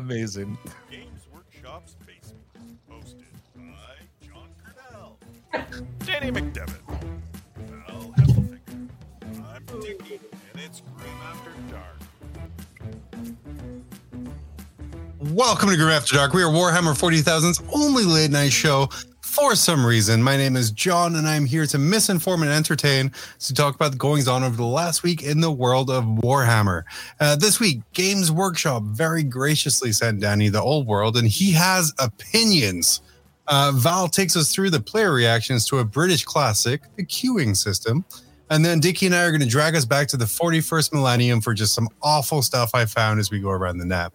Amazing. Games Workshop's Basement. Hosted by Jon Quennell, Danny McDevitt, Val Heffelfinger. I'm Dickie, and it's Grim After Dark. Welcome to Grim After Dark. We are Warhammer 40,000's only late night show. For some reason, my name is Jon, and I'm here to misinform and entertain to talk about the goings on over the last week in the world of Warhammer. Uh, this week, Games Workshop very graciously sent Danny the old world, and he has opinions. Uh, Val takes us through the player reactions to a British classic, the queuing system. And then Dickie and I are going to drag us back to the 41st millennium for just some awful stuff I found as we go around the net.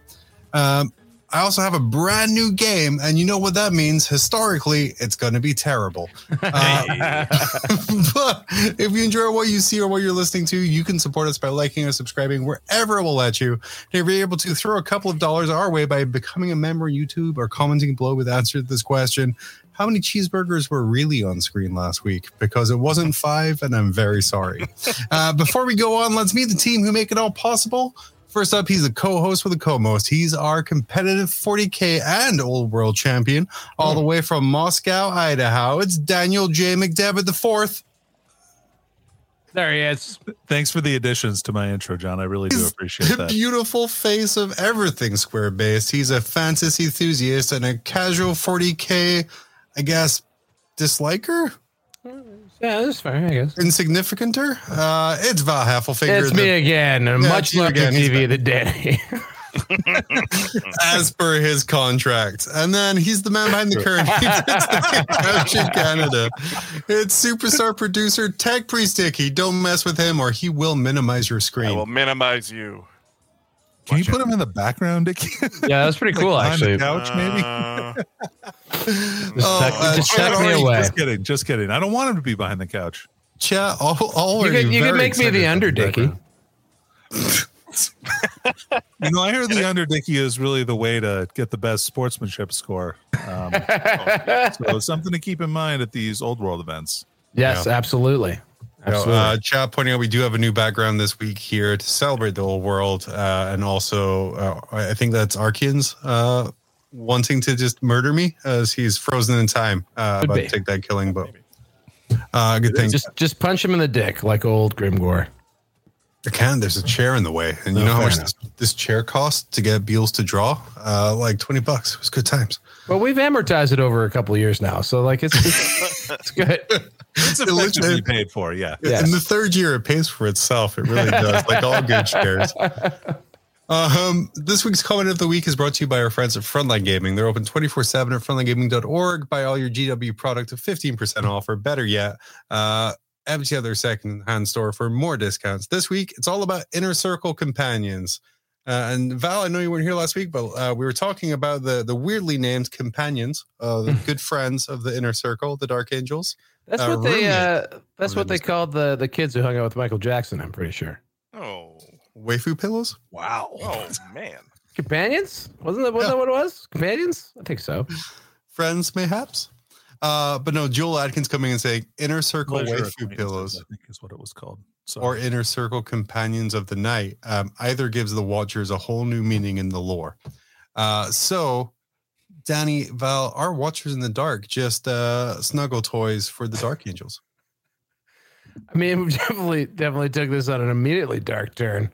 Um, I also have a brand new game, and you know what that means. Historically, it's going to be terrible. Uh, but if you enjoy what you see or what you're listening to, you can support us by liking or subscribing wherever it will let you. And if you're able to throw a couple of dollars our way by becoming a member on YouTube or commenting below with answer to this question, how many cheeseburgers were really on screen last week? Because it wasn't five, and I'm very sorry. Uh, before we go on, let's meet the team who make it all possible. First up, he's a co-host with a co-most. He's our competitive 40k and old world champion, all hmm. the way from Moscow, Idaho. It's Daniel J. McDevitt the fourth. There he is. Thanks for the additions to my intro, Jon. I really do He's appreciate The that. beautiful face of everything square based. He's a fantasy enthusiast and a casual 40k, I guess, disliker, Yeah, that's fair, I guess. insignificanter. Uh, it's Val Heffelfinger. It's the- me again. Yeah, Much it's you larger again. TV than Danny. as per his contract. And then he's the man behind the curtain. He the couch in Canada. It's superstar producer Tech Priest Dickie. Don't mess with him or he will minimize your screen. I will minimize you. Can you put him in the background, Dickie? yeah, that's pretty cool, Behind the actually. couch, maybe? Uh, Just Oh, just Chat tuck me away. Just kidding. Just kidding. I don't want him to be behind the couch. Chat, all, all You are could, you could make me the under Dickie. background. You know, I hear the under Dickie is really the way to get the best sportsmanship score. Um, so something to keep in mind at these old world events. Yes, absolutely. You know, uh, chat pointing out we do have a new background this week here to celebrate the old world. Uh, and also, uh, I think that's Arkians uh, wanting to just murder me as he's frozen in time. Uh, Could about be. to take that killing boat. Uh, good thing. just just punch him in the dick like old Grimgor. I can. There's a chair in the way, and you Oh, know how much this, this chair cost to get Beals to draw? Uh, like twenty bucks. It was good times. But we've amortized it over a couple of years now, so like it's it's, it's good. It's It looks- effectively paid for, yeah. Yes. In the third year, it pays for itself. It really does, like all good shares. Um, this week's comment of the week is brought to you by our friends at Frontline Gaming. They're open 24 7 at frontlinegaming.org. Buy all your GW product at 15% off, or better yet, uh, empty out their second hand store for more discounts. This week, it's all about Inner Circle Companions. Uh, and Val, I know you weren't here last week, but uh, we were talking about the the weirdly named companions, uh, the good friends of the Inner Circle, the Dark Angels. That's Uh, what they roommate. uh, that's Oh, what they called the the kids who hung out with Michael Jackson. I'm pretty sure. oh, Waifu pillows? Wow. oh man. Companions? Wasn't that wasn't that what it was? Companions? I think so. friends, mayhaps. Uh, but no, Joel Atkins coming and saying inner circle Pleasure waifu pillows I think is what it was called. So or inner circle companions of the night. Um, either gives the watchers a whole new meaning in the lore. Uh, so, Danny, Val, are watchers in the dark just uh, snuggle toys for the dark angels? I mean, we definitely definitely took this on an immediately dark turn.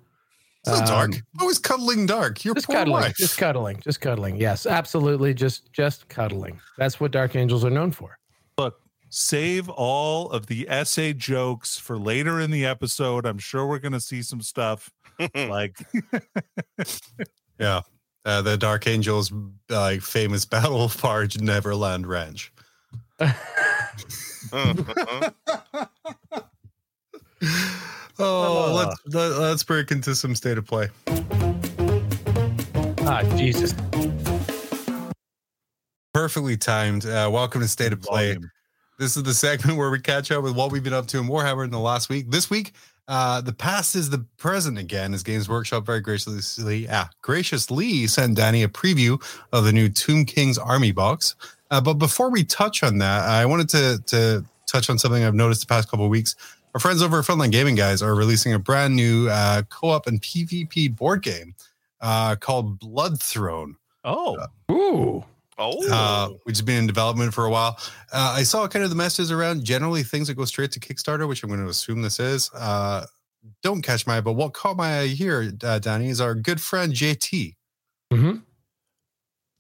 It's not dark. Um, Always cuddling dark. Your Just poor cuddling, wife. just cuddling, just cuddling. Yes, absolutely. Just just cuddling. That's what dark angels are known for. look, save all of the essay jokes for later in the episode. I'm sure we're going to see some stuff like yeah. Uh, the Dark Angels, like famous battle Barge Neverland Ranch. Oh, let's let, let's break into some state of play. Ah, Jesus. Perfectly timed. Uh, welcome to State of Play. volume. This is the segment where we catch up with what we've been up to in Warhammer in the last week. This week, uh, the past is the present again, as Games Workshop very graciously, ah, graciously sent Danny a preview of the new Tomb King's Army box. Uh, but before we touch on that, I wanted to to touch on something I've noticed the past couple of weeks. Our friends over at Frontline Gaming Guys are releasing a brand new uh, co-op and PvP board game uh, called Blood Throne. Oh, Ooh. Oh, uh, which has been in development for a while. Uh, I saw kind of the messages around generally things that go straight to Kickstarter, which I'm going to assume this is. Uh, don't catch my eye, but what caught my eye here, uh, Danny, is our good friend JT. hmm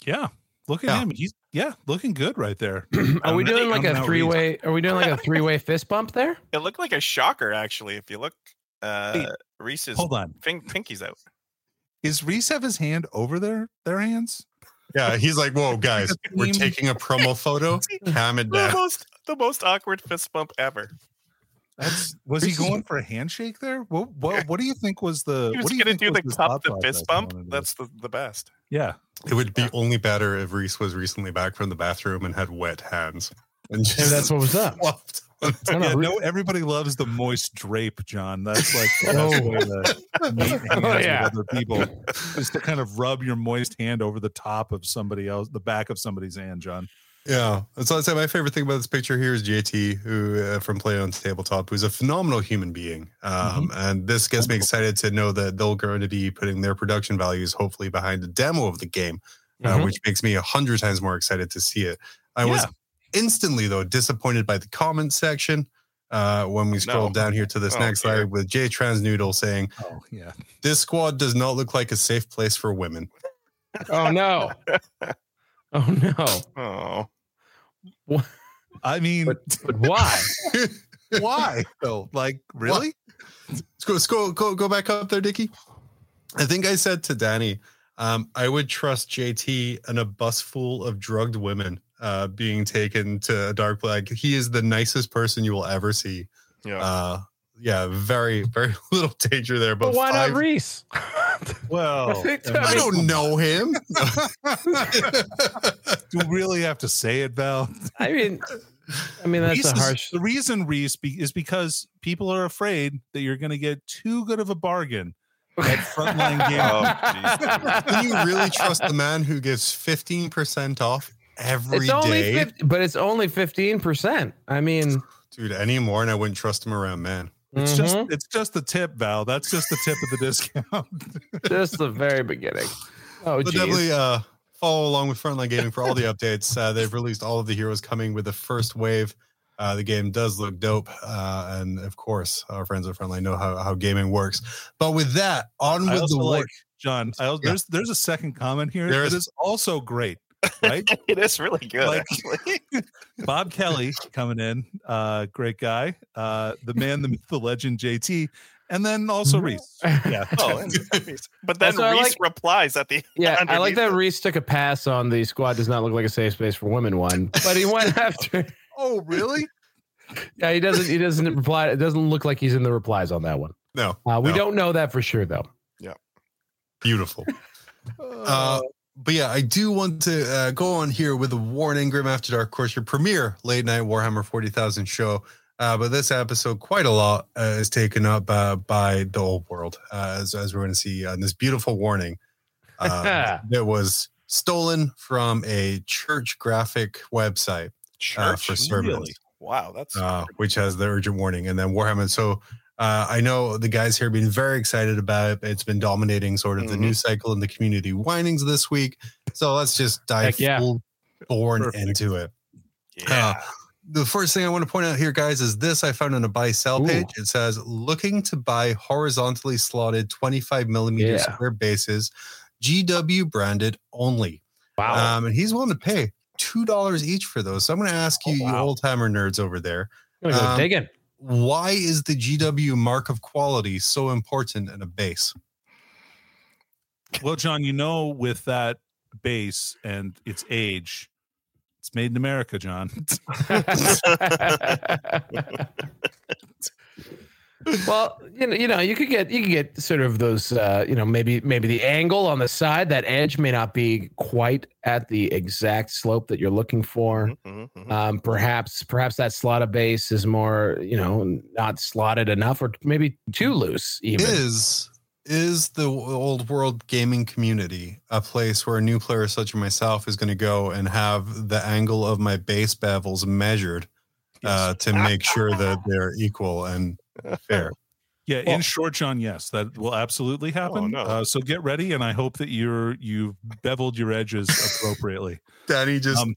yeah. Look at Yeah. him. He's yeah, looking good right there. Are we doing like a three way? Are we doing like a three way fist bump there? it looked like a shocker actually. If you look, uh, Wait, Reese's Hold on. pink, pinky's out. Is Reese have his hand over their their hands? Yeah, he's like, whoa, guys, we're taking a promo photo. Calm it The most, the most awkward fist bump ever. That's was he going for a handshake there? What what, what do you think was the He what was do you gonna think do was the his cup the fist bump. That's the, the best. yeah. It would be only better if Reese was recently back from the bathroom and had wet hands. And just Maybe that's what was up. swapped. No, no, yeah, Re- no, everybody loves the moist drape, Jon. That's like the best Oh. way to meet Oh, yeah. with other people. Just to kind of rub your moist hand over the top of somebody else, the back of somebody's hand, Jon. Yeah, so I'd say my favorite thing about this picture here is JT, who uh, from Play on Tabletop, who's a phenomenal human being, um, and this gets me excited to know that they're going to be putting their production values hopefully behind the demo of the game, uh, Mhm. which makes me a hundred times more excited to see it. I was Yeah. Instantly though disappointed by the comment section uh, when we scroll No. down here to this Oh, next dear. slide with J Transnoodle saying, Oh yeah. "This squad does not look like a safe place for women." Oh no. Oh no. Oh, I mean, But, but why? why though? Like, really? Let's go, let's go, go, go back up there, Dickie. I think I said to Danny, um, I would trust JT and a bus full of drugged women uh, being taken to a dark place. Like, he is the nicest person you will ever see. yeah. Uh, yeah, very, very little danger there. But But why five- not Reese? Well, I I don't know him. do we really have to say it, Val? I mean, I mean that's Reese a is- harsh. the reason Reese be, is because people are afraid that you're going to get too good of a bargain at frontline game. Oh. Can you really trust the man who gives 15% off every It's day? only 50, but it's only fifteen percent. I mean, Dude, anymore, and I wouldn't trust him around man. It's just mhm, it's just the tip, Val. That's just the tip of the discount. just the very beginning. Oh, but definitely uh, follow along with Frontline Gaming for all the updates. Uh, they've released all of the heroes coming with the first wave. Uh, the game does look dope, uh, and of course, our friends at Frontline know how, how gaming works. But with that, on with also the like work. Jon. I also, Yeah. There's there's a second comment here There's- that is also great, right? it is really good. Like- Bob Kelly coming in, uh, great guy. Uh, the man, the myth, the legend, JT, and then also Reese. Yeah. Oh, and- but then Also, Reese like- replies at the Yeah, I like that it. Reese took a pass on the squad does not look like a safe space for women one, but he went after. Oh, really? Yeah, he doesn't. He doesn't reply. It doesn't look like he's in the replies on that one. No, Uh, we No. don't know that for sure though. Yeah. Beautiful. Uh, but yeah, I do want to uh, go on here with a warning. Grim After Dark, of course, your premiere late night Warhammer 40,000 show. Uh, but this episode, quite a lot uh, is taken up uh, by the old world, uh, as, as we're going to see on this beautiful warning. Uh, that was stolen from a church graphic website uh, Church. for servants really? Wow, that's uh, which has the urgent warning, and then Warhammer. So uh, I know the guys here have been very excited about it. It's been dominating sort of the Mhm. news cycle and the community whinings this week. So let's just dive Heck yeah. full born Perfect. into it. yeah. The first thing I want to point out here, guys, is this I found on a buy sell Ooh. page. It says looking to buy horizontally slotted 25 millimeter Yeah. square bases, GW branded only. Wow. Um, and he's willing to pay two dollars each for those. So I'm going to ask you, Oh, wow. you old timer nerds over there, I'm gonna go um, digging. Why is the GW mark of quality so important in a base? Well, Jon, you know, with that base and its age, it's made in America, Jon. well, you know, you know, you could get you could get sort of those, uh, you know, maybe maybe the angle on the side, that edge may not be quite at the exact slope that you're looking for. Mhm, mhm, mhm. Um, perhaps perhaps that slotted base is more, you know, not slotted enough, or maybe too loose. Even Is is the old world gaming community a place where a new player such as myself is going to go and have the angle of my base bevels measured uh, to make sure that they're equal and fair? Yeah, Well- in short, Jon, yes, that will absolutely happen. no. Uh, so get ready, and I hope that you're you've beveled your edges appropriately. Danny just Um,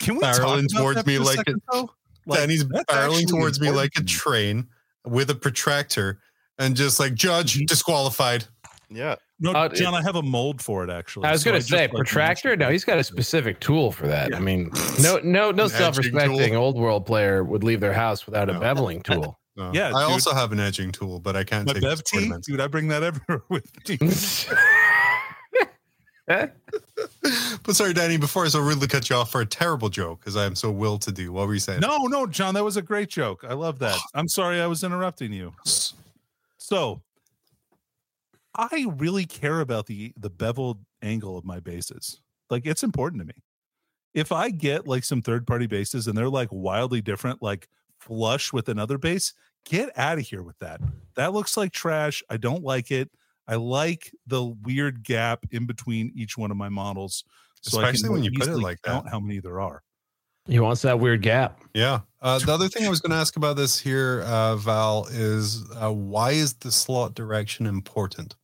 Can we talk barreling towards me for a like second, though? Like, Danny's barreling actually towards me like a train with a protractor and just like judge Mhm. disqualified. Yeah. No, Uh, Jon, I have a mold for it actually. I was so going to say like, protractor. mentioned No, he's got a specific tool for that. I mean, no, no, no self-respecting tool. old world player would leave their house without a beveling tool. No. Yeah, I dude. also have an edging tool, but I can't My take Bev tea, dude. I bring that everywhere with me. But sorry, Danny, before I so rudely cut you off for a terrible joke, because I am so will to do. What were you saying? No, no, Jon, that was a great joke. I love that. I'm sorry I was interrupting you. So, I really care about the the beveled angle of my bases. Like it's important to me. If I get like some third party bases and they're like wildly different, like flush with another base, get out of here with that. That looks like trash. I don't like it. I like the weird gap in between each one of my models. So Especially when you put it easily like that. how many there are. he wants that weird gap. Yeah. Uh, the other thing I was going to ask about this here, uh, Val, is uh, why is the slot direction important?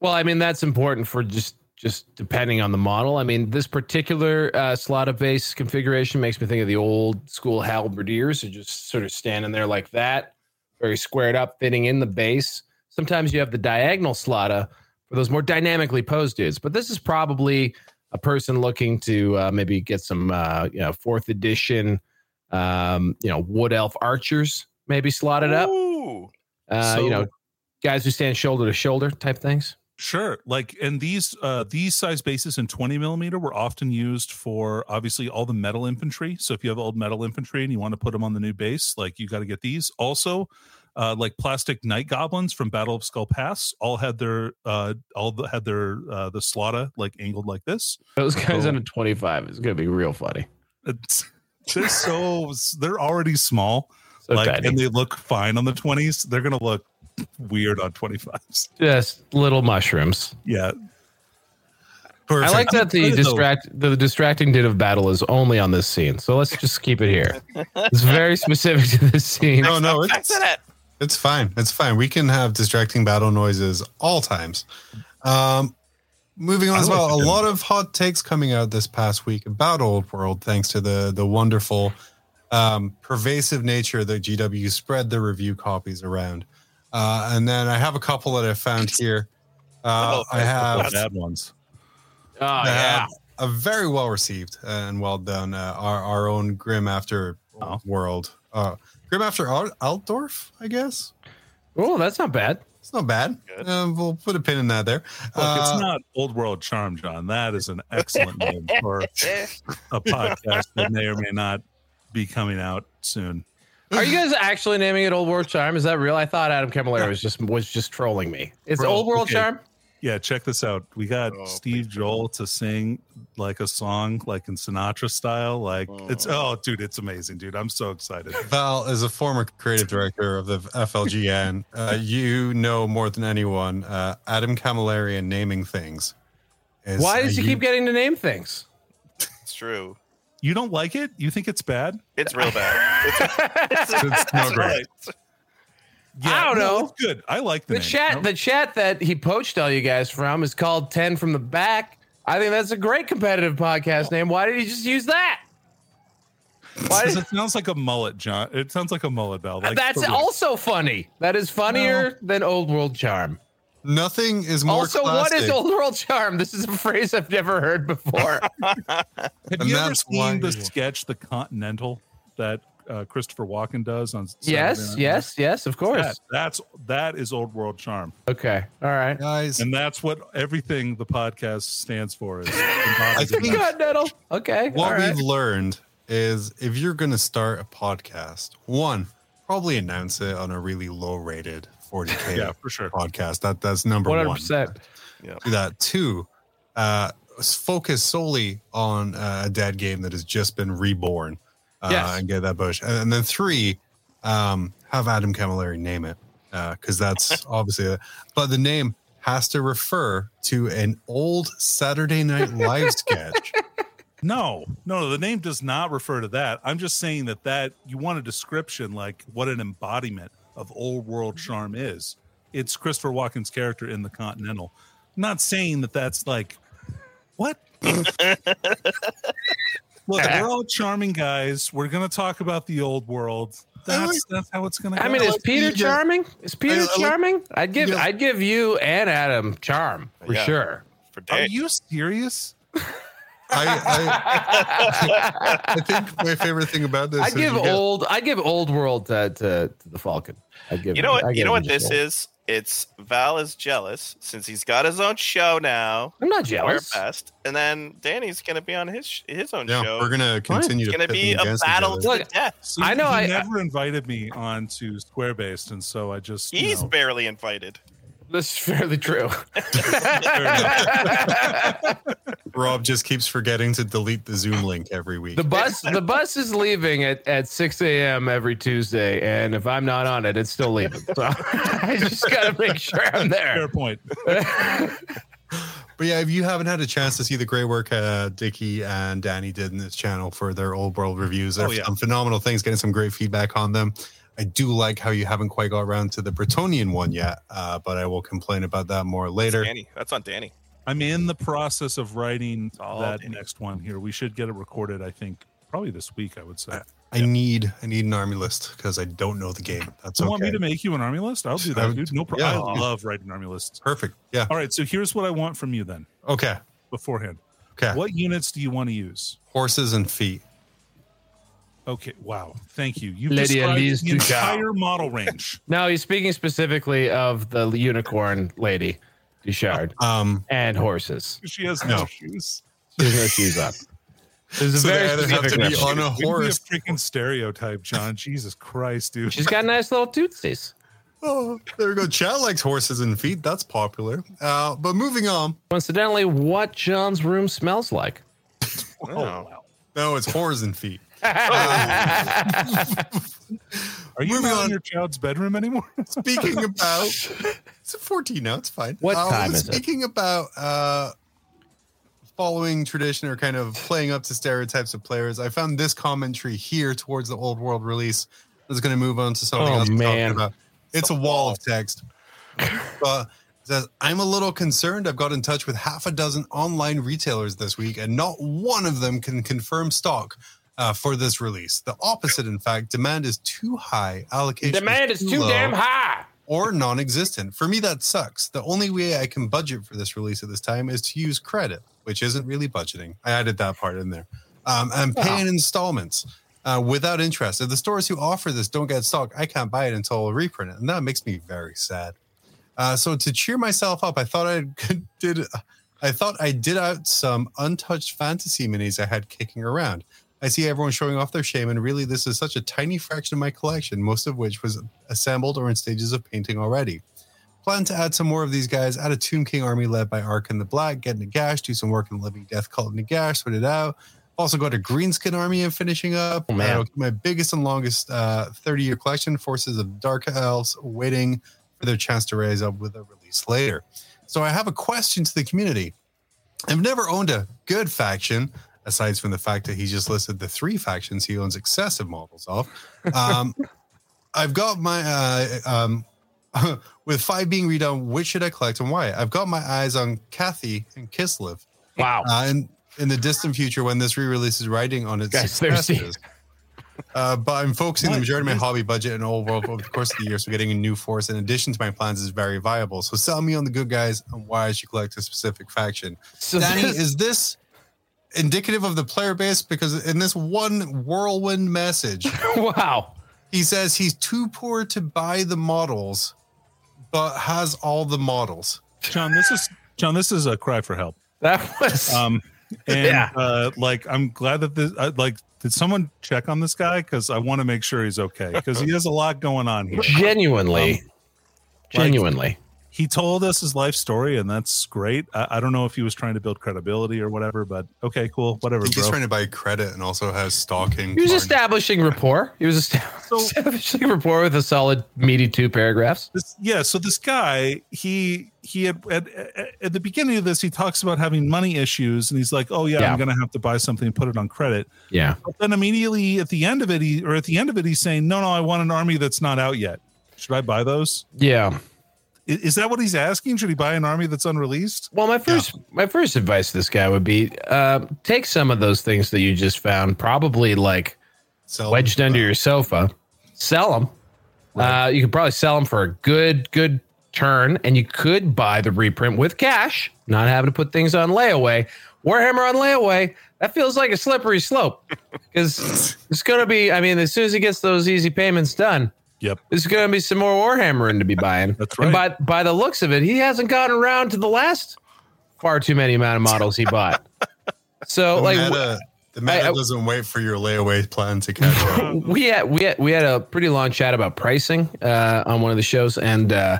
Well, I mean that's important for just just depending on the model. I mean, this particular uh, slot of base configuration makes me think of the old school halberdiers who just sort of standing there like that, very squared up, fitting in the base. Sometimes you have the diagonal slotta for those more dynamically posed dudes, but this is probably a person looking to uh, maybe get some, uh, you know, fourth edition, um, you know, wood elf archers maybe slotted up. Ooh. Uh, you know, guys who stand shoulder to shoulder type things. Sure. Like, and these uh these size bases in 20 millimeter were often used for obviously all the metal infantry. So if you have old metal infantry and you want to put them on the new base, like you got to get these. Also, uh like plastic night goblins from Battle of Skull Pass all had their uh all the, had their uh the slotta like angled like this. Those guys So- on a 25 is going to be real funny. It's they're so they're already small. So like tiny. and they look fine on the 20s. They're gonna look weird on 25s. Just little mushrooms. Yeah. Perfect. I like that the distract the distracting din of battle is only on this scene. So let's just keep it here. It's very specific to this scene. No, no, That's it's, it. it's fine. It's fine. We can have distracting battle noises all times. Um, moving on as well, a lot of hot takes coming out this past week about Old World, thanks to the the wonderful, um, pervasive nature that GW spread the review copies around. Uh, and then I have a couple that I found here. Uh, Oh, I have bad ones. Oh yeah. a very well received and well done. Uh, our our own Grim After Oh. World, uh, Grim After Al- Altdorf, I guess. Oh, that's not bad. It's not bad. Uh, we'll put a pin in that there. Look, Uh, it's not old world charm, Jon. That is an excellent name for a podcast that may or may not be coming out soon. Are you guys actually naming it Old World Charm? Is that real? I thought Adam Camilleri was just was just trolling me. It's Bro, Old World okay. Charm. Yeah, check this out. We got Oh, Steve Joel to sing like a song, like in Sinatra style. Like it's Oh. oh, dude, it's amazing, dude. I'm so excited. Val, as a former creative director of the FLGN, uh, you know more than anyone uh, Adam Camilleri and naming things. is Why does he u- keep getting to name things? It's true. You don't like it? You think it's bad? It's real bad. It's, It's not it's great. right. I don't no, know. It's good. I like the, The name. chat, No? the chat that he poached all you guys from is called Ten from the Back. I think that's a great competitive podcast name. Why did he just use that? Why 'Cause did, it sounds like a mullet, Jon. It sounds like a mullet bell. Like, that's also funny. That is funnier than Old World Charm. Nothing is more also, what is. Old World Charm? This is a phrase I've never heard before. Have And you ever that's why seen the sketch, The Continental, that uh, Christopher Walken does on? Saturday yes, Night yes, yes, of course. That, that's that is old world charm, Okay, all right. Guys, and that's what everything the podcast stands for. Is I embodies think- that. Good, Nettle. Okay, what all right. we've learned is if you're going to start a podcast, one, probably announce it on a really low rated 40K yeah, for sure. podcast. That That's number One hundred one. percent. do that. Two, uh, focus solely on uh, a dead game that has just been reborn uh, Yes. and get that bush. And, and then three, um, have Adam Camilleri name it because that's obviously, a, but the name has to refer to an old Saturday Night Live sketch. No, no, the name does not refer to that. I'm just saying that that you want a description, like what an embodiment of old world charm is. It's Christopher Walken's character in the Continental. not saying that that's like what. Look, we're all charming guys. We're gonna talk about the old world. That's that's how it's gonna. I go. mean, is like Peter you charming? Is Peter I like- charming? I'd give Yeah. I'd give you and Adam charm for Yeah. sure. For are you serious? I, I, I think my favorite thing about this I'd is give you get- old I'd give old world to, to, to the Falcon. I'd give You know I'd what? You know what this old. is? It's Val is jealous since he's got his own show now. I'm not Where jealous. best, and then Danny's gonna be on his his own Yeah, show. we're gonna continue. it's to gonna pit be a battle other. to Look, death. So I know He I- never invited me on to Square Based, and so I just you He's know, barely invited. This is fairly true. Rob just keeps forgetting to delete the Zoom link every week. The bus the bus is leaving at, at 6 a.m. every Tuesday, and if I'm not on it, it's still leaving. So I just gotta make sure I'm there. fair point. But yeah, if you haven't had a chance to see the great work uh, Dickie and Danny did in this channel for their old world reviews, they're Oh, yeah. some phenomenal things, getting some great feedback on them. I do like how you haven't quite got around to the Bretonnian one yet, uh, but I will complain about that more later. Danny, that's on Danny. I'm in the process of writing that Danny. next one here. We should get it recorded. I think probably this week. I would say. I need I need an army list because I don't know the game. That's you want me to make you an army list? I'll do that, dude. No problem. yeah. I love writing army lists. Perfect. Yeah. All right. So here's what I want from you then Okay. beforehand. Okay. What units do you want to use? Horses and feet. Okay. Wow. Thank you. You Lady described the Duchamp. entire model range. No, he's speaking specifically of the unicorn lady, Duchard, Um, and horses. She has no No. shoes. There's no shoes up. There's a So very either have specific to be on a It'd be horse. freaking stereotype, Jon. Jesus Christ, dude. She's got nice little tootsies. Oh, there we go. Chad likes horses and feet. That's popular. Uh, but moving on. Coincidentally, what Jon's room smells like. Oh, Oh. wow. No, it's horse and feet. Are you Moving not on. in your child's bedroom anymore? Speaking about, it's a 14 now. It's fine. What Uh, time is it? Speaking about uh, following tradition or kind of playing up to stereotypes of players, I found this commentary here towards the old world release. I was going to move on to something Oh, else. we're talking man. about. It's a wall of text. But it says, I'm a little concerned. I've got in touch with half a dozen online retailers this week, and not one of them can confirm stock uh, for this release. The opposite, in fact, demand is too high. Allocation Demand is too low damn high. or non-existent. For me, that sucks. The only way I can budget for this release at this time is to use credit, which isn't really budgeting. I added that part in there. Um, and pay in installments uh, without interest. If the stores who offer this don't get stock, I can't buy it until I reprint it, and that makes me very sad. Uh, so to cheer myself up, I thought I did. I thought I did out some untouched fantasy minis I had kicking around. I see everyone showing off their shame, and really, this is such a tiny fraction of my collection, most of which was assembled or in stages of painting already. Plan to add some more of these guys, add a Tomb King army led by Arkhan the Black, get Nagash, do some work in Living Death Cult Nagash, sort it out. Also got a Greenskin army and finishing up. Oh, man. Uh, my biggest and longest 30 year collection, Forces of Dark Elves, waiting for their chance to raise up with a release later. So I have a question to the community. I've never owned a good faction, aside from the fact that he just listed the three factions he owns excessive models of. Um, I've got my uh, um, with five being redone. Which should I collect and why? I've got my eyes on Cathay and Kislev. Wow. Uh, in, in the distant future, when this re-release is riding on its Guys, successes. Uh, but I'm focusing the majority of my hobby budget and old world over the course of the year. So getting a new force in addition to my plans is very viable. So sell me on the good guys and why I should collect a specific faction. So Danny, this- is this indicative of the player base? Because in this one whirlwind message, wow. he says he's too poor to buy the models, but has all the models. Jon, this is Jon. This is a cry for help. That was Um, and Yeah. uh, like I'm glad that this. Uh, like, did someone check on this guy? Because I want to make sure he's okay. Because he has a lot going on here. genuinely, genuinely. He told us his life story, and that's great. I, I don't know if he was trying to build credibility or whatever, but okay, cool, whatever, he's bro. trying to buy credit and also has stalking. He was establishing rapport. He was esta- So- establishing rapport with a solid, meaty two paragraphs. This, yeah, so this guy, he he had at, at, at the beginning of this, he talks about having money issues, and he's like, "Oh yeah, Yeah. I'm gonna have to buy something and put it on credit." Yeah. But then immediately at the end of it, he or at the end of it, he's saying, "No, no, I want an army that's not out yet." Should I buy those? Yeah. I- Is, that what he's asking? Should he buy an army that's unreleased? Well, my first my first advice to this guy would be uh, take some of those things that you just found, probably like So wedged under your sofa, sell them. Uh, you could probably sell them for a good good turn, and you could buy the reprint with cash, not having to put things on layaway. Warhammer on layaway that feels like a slippery slope because it's going to be. I mean, as soon as he gets those easy payments done, Yep. there's going to be some more Warhammering to be buying. That's And right. by by the looks of it, he hasn't gotten around to the last far too many amount of models he bought. So the like meta, the meta I- I- doesn't wait for your layaway plan to catch up. we had we had we had a pretty long chat about pricing uh, on one of the shows, and uh,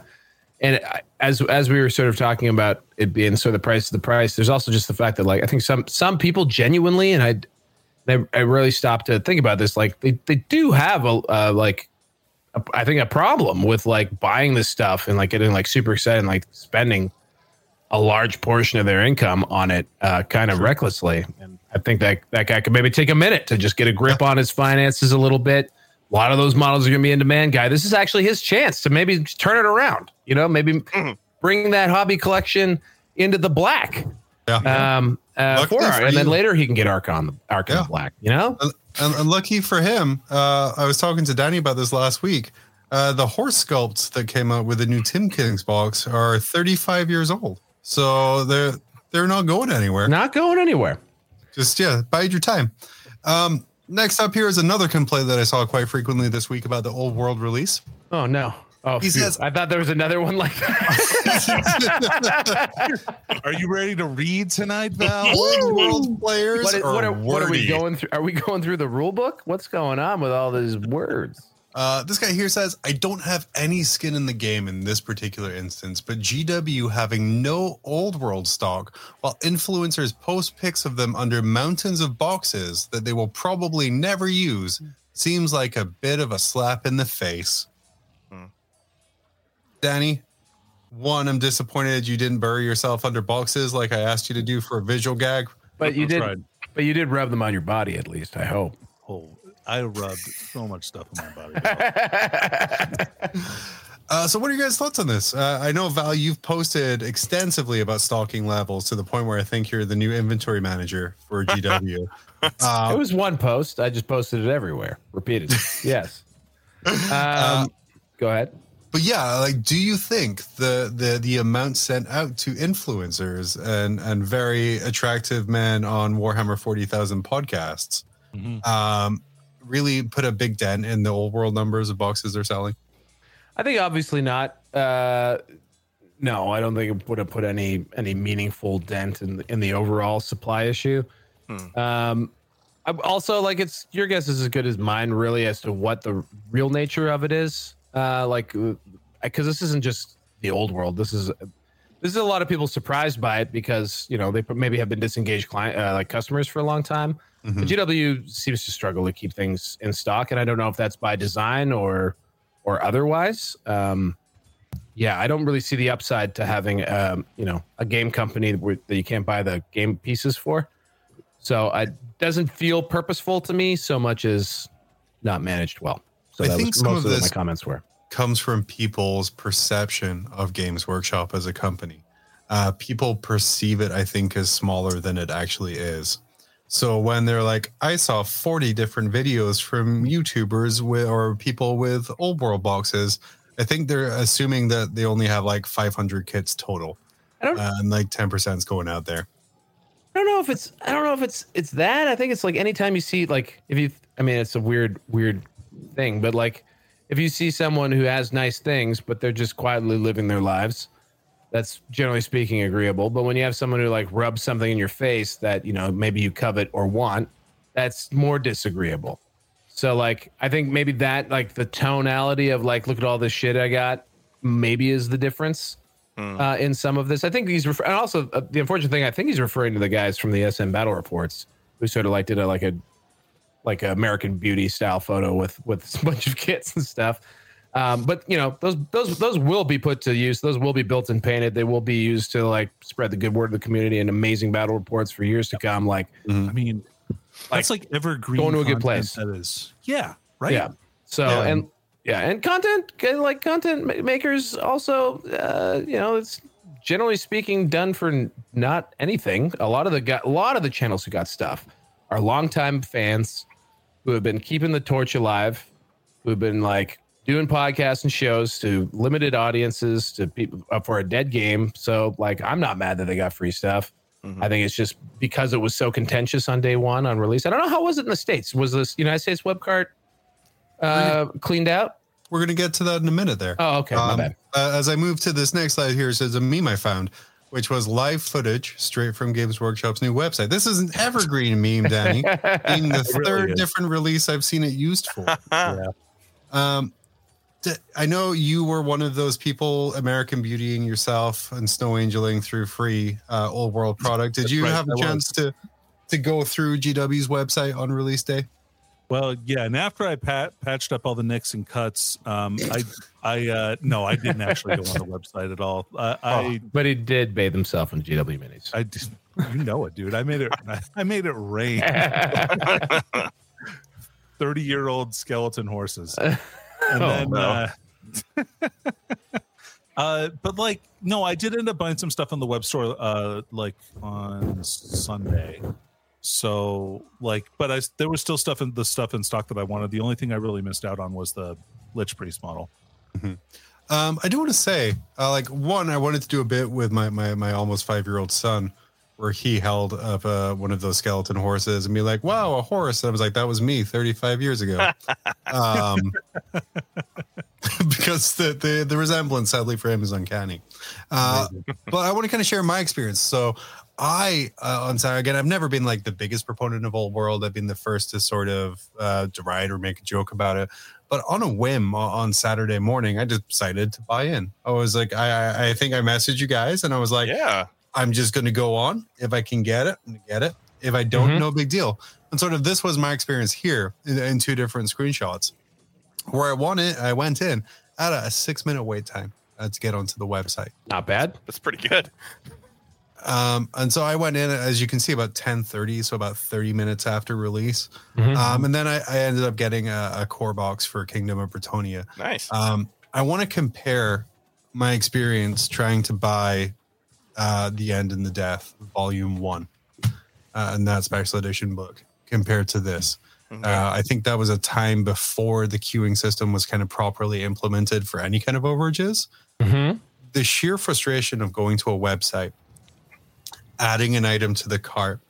and as as we were sort of talking about it being sort of the price of the price, there's also just the fact that like I think some some people genuinely, and I I, I really stopped to think about this, like they they do have a uh, like. I think a problem with like buying this stuff and like getting like super excited and like spending a large portion of their income on it uh, kind of recklessly. And I think that that guy could maybe take a minute to just get a grip on his finances a little bit. A lot of those models are going to be in demand, guy. This is actually his chance to maybe turn it around. You know, maybe bring that hobby collection into the black. Yeah. Um, uh, for and then later he can get Arkhan, the Arkhan Yeah. Black. You know, and, and, lucky for him, uh, I was talking to Danny about this last week. Uh, the horse sculpts that came out with the new Tomb Kings box are 35 years old, so they're they're not going anywhere. not going anywhere. Just yeah, bide your time. Um, next up here is another complaint that I saw quite frequently this week about the old world release. Oh no. Oh, He phew. says- I thought there was another one like that. Are you ready to read tonight, Val? old world players what, is, are, what, are, what are we going through? Are we going through the rule book? What's going on with all these words? Uh, this guy here says, I don't have any skin in the game in this particular instance, but GW having no old world stock, while influencers post pics of them under mountains of boxes that they will probably never use, seems like a bit of a slap in the face. Danny, one, I'm disappointed you didn't bury yourself under boxes like I asked you to do for a visual gag. But you did. right. But you did rub them on your body at least. I hope. Oh, I rubbed so much stuff on my body. Uh, so, what are your guys' thoughts on this? Uh, I know Val, you've posted extensively about stalking levels to the point where I think you're the new inventory manager for GW. Uh, it was one post. I just posted it everywhere, repeatedly. yes. Um, Uh, go ahead. But yeah, like, do you think the the the amount sent out to influencers and and very attractive men on Warhammer Forty Thousand podcasts Mhm. um, really put a big dent in the old world numbers of boxes they're selling? I think obviously not. Uh, no, I don't think it would have put any any meaningful dent in the, in the overall supply issue. Hmm. Um, also, like it's your guess is as good as mine, really, as to what the real nature of it is. Uh, like, because this isn't just the old world. This is this is a lot of people surprised by it because you know they maybe have been disengaged client uh, like customers for a long time. Mhm. But GW seems to struggle to keep things in stock, and I don't know if that's by design or or otherwise. Um, yeah, I don't really see the upside to having um, you know a game company that you can't buy the game pieces for. So it doesn't feel purposeful to me so much as not managed well. So I that think was some most of of what my comments were. Comes from people's perception of Games Workshop as a company. Uh, people perceive it, I think, as smaller than it actually is. So when they're like, I saw 40 different videos from YouTubers with, or people with old world boxes, I think they're assuming that they only have like 500 kits total. I don't- and like 10% is going out there. I don't know if it's I don't know if it's it's that. I think it's like anytime you see like if you I mean it's a weird weird thing, but like if you see someone who has nice things but they're just quietly living their lives, that's generally speaking agreeable. But when you have someone who like rubs something in your face that, you know, maybe you covet or want, that's more disagreeable. So like I think maybe that like the tonality of like look at all this shit I got maybe is the difference Hmm. uh, in some of this. I think he's refer- and also uh, the unfortunate thing. I think he's referring to the guys from the SM Battle Reports who sort of like did a like a like a American Beauty style photo with with a bunch of kits and stuff. Um, but you know those those those will be put to use. Those will be built and painted. They will be used to like spread the good word of the community and amazing battle reports for years to come. Like I mean, that's like evergreen. Going to a good place. That is, yeah, right. yeah. So Yeah. and Yeah, and content like content makers also, uh, you know, it's generally speaking done for not anything. A lot of the got a lot of the channels who got stuff are longtime fans who have been keeping the torch alive, who have been like doing podcasts and shows to limited audiences to people for a dead game. So like, I'm not mad that they got free stuff. Mhm. I think it's just because it was so contentious on day one on release. I don't know how was it in the states. Was this United States web cart uh, cleaned out? We're gonna get to that in a minute. There. Oh, okay, Um, uh, as I move to this next slide here, it says a meme I found, which was live footage straight from Games Workshop's new website. This is an evergreen meme, Danny, being the really third is. different release I've seen it used for. Yeah. Um, I know you were one of those people, American Beautying yourself and Snow Angeling through free uh, old world product. Did That's you right, have a chance to to go through GW's website on release day? Well, yeah, and after I pat, patched up all the nicks and cuts, um, I, I, uh, no, I didn't actually go on the website at all. Uh, I, But he did bathe himself in GW minis. I, just, you know it, dude. I made it. I made it rain. Thirty-year-old skeleton horses, and Oh, then, no. uh, uh, but like, no, I did end up buying some stuff on the web store, uh, like on Sunday. So, like, but I there was still stuff in the stuff in stock that I wanted. The only thing I really missed out on was the Lich Priest model. Um, I do want to say, uh, like one, I wanted to do a bit with my my, my almost five year old son, where he held up uh, one of those skeleton horses and be like, "Wow, a horse!" And I was like, "That was me 35 years ago," um, because the, the the resemblance, sadly for him, is uncanny. Uh, but I want to kind of share my experience. So I uh, on Saturday again, I've never been like the biggest proponent of old world. I've been the first to sort of uh, deride or make a joke about it. But on a whim on Saturday morning, I just decided to buy in. I was like, I I- I think I messaged you guys, and I was like, yeah. I'm just going to go on. If I can get it, I'm going to get it. If I don't, Mhm. no big deal. And sort of this was my experience here in, in two different screenshots. Where I wanted, I went in at a six minute wait time uh, to get onto the website. Not bad. That's pretty good. Um, and so I went in, as you can see, about 10:30, so about 30 minutes after release. Mhm. Um, and then I, I ended up getting a, a core box for Kingdom of Bretonnia. Nice. Um, I want to compare my experience trying to buy uh, The End and the Death, Volume One, uh, and that special edition book, compared to this. Mhm. Uh, I think that was a time before the queuing system was kind of properly implemented for any kind of overages. Mhm. The sheer frustration of going to a website, adding an item to the cart,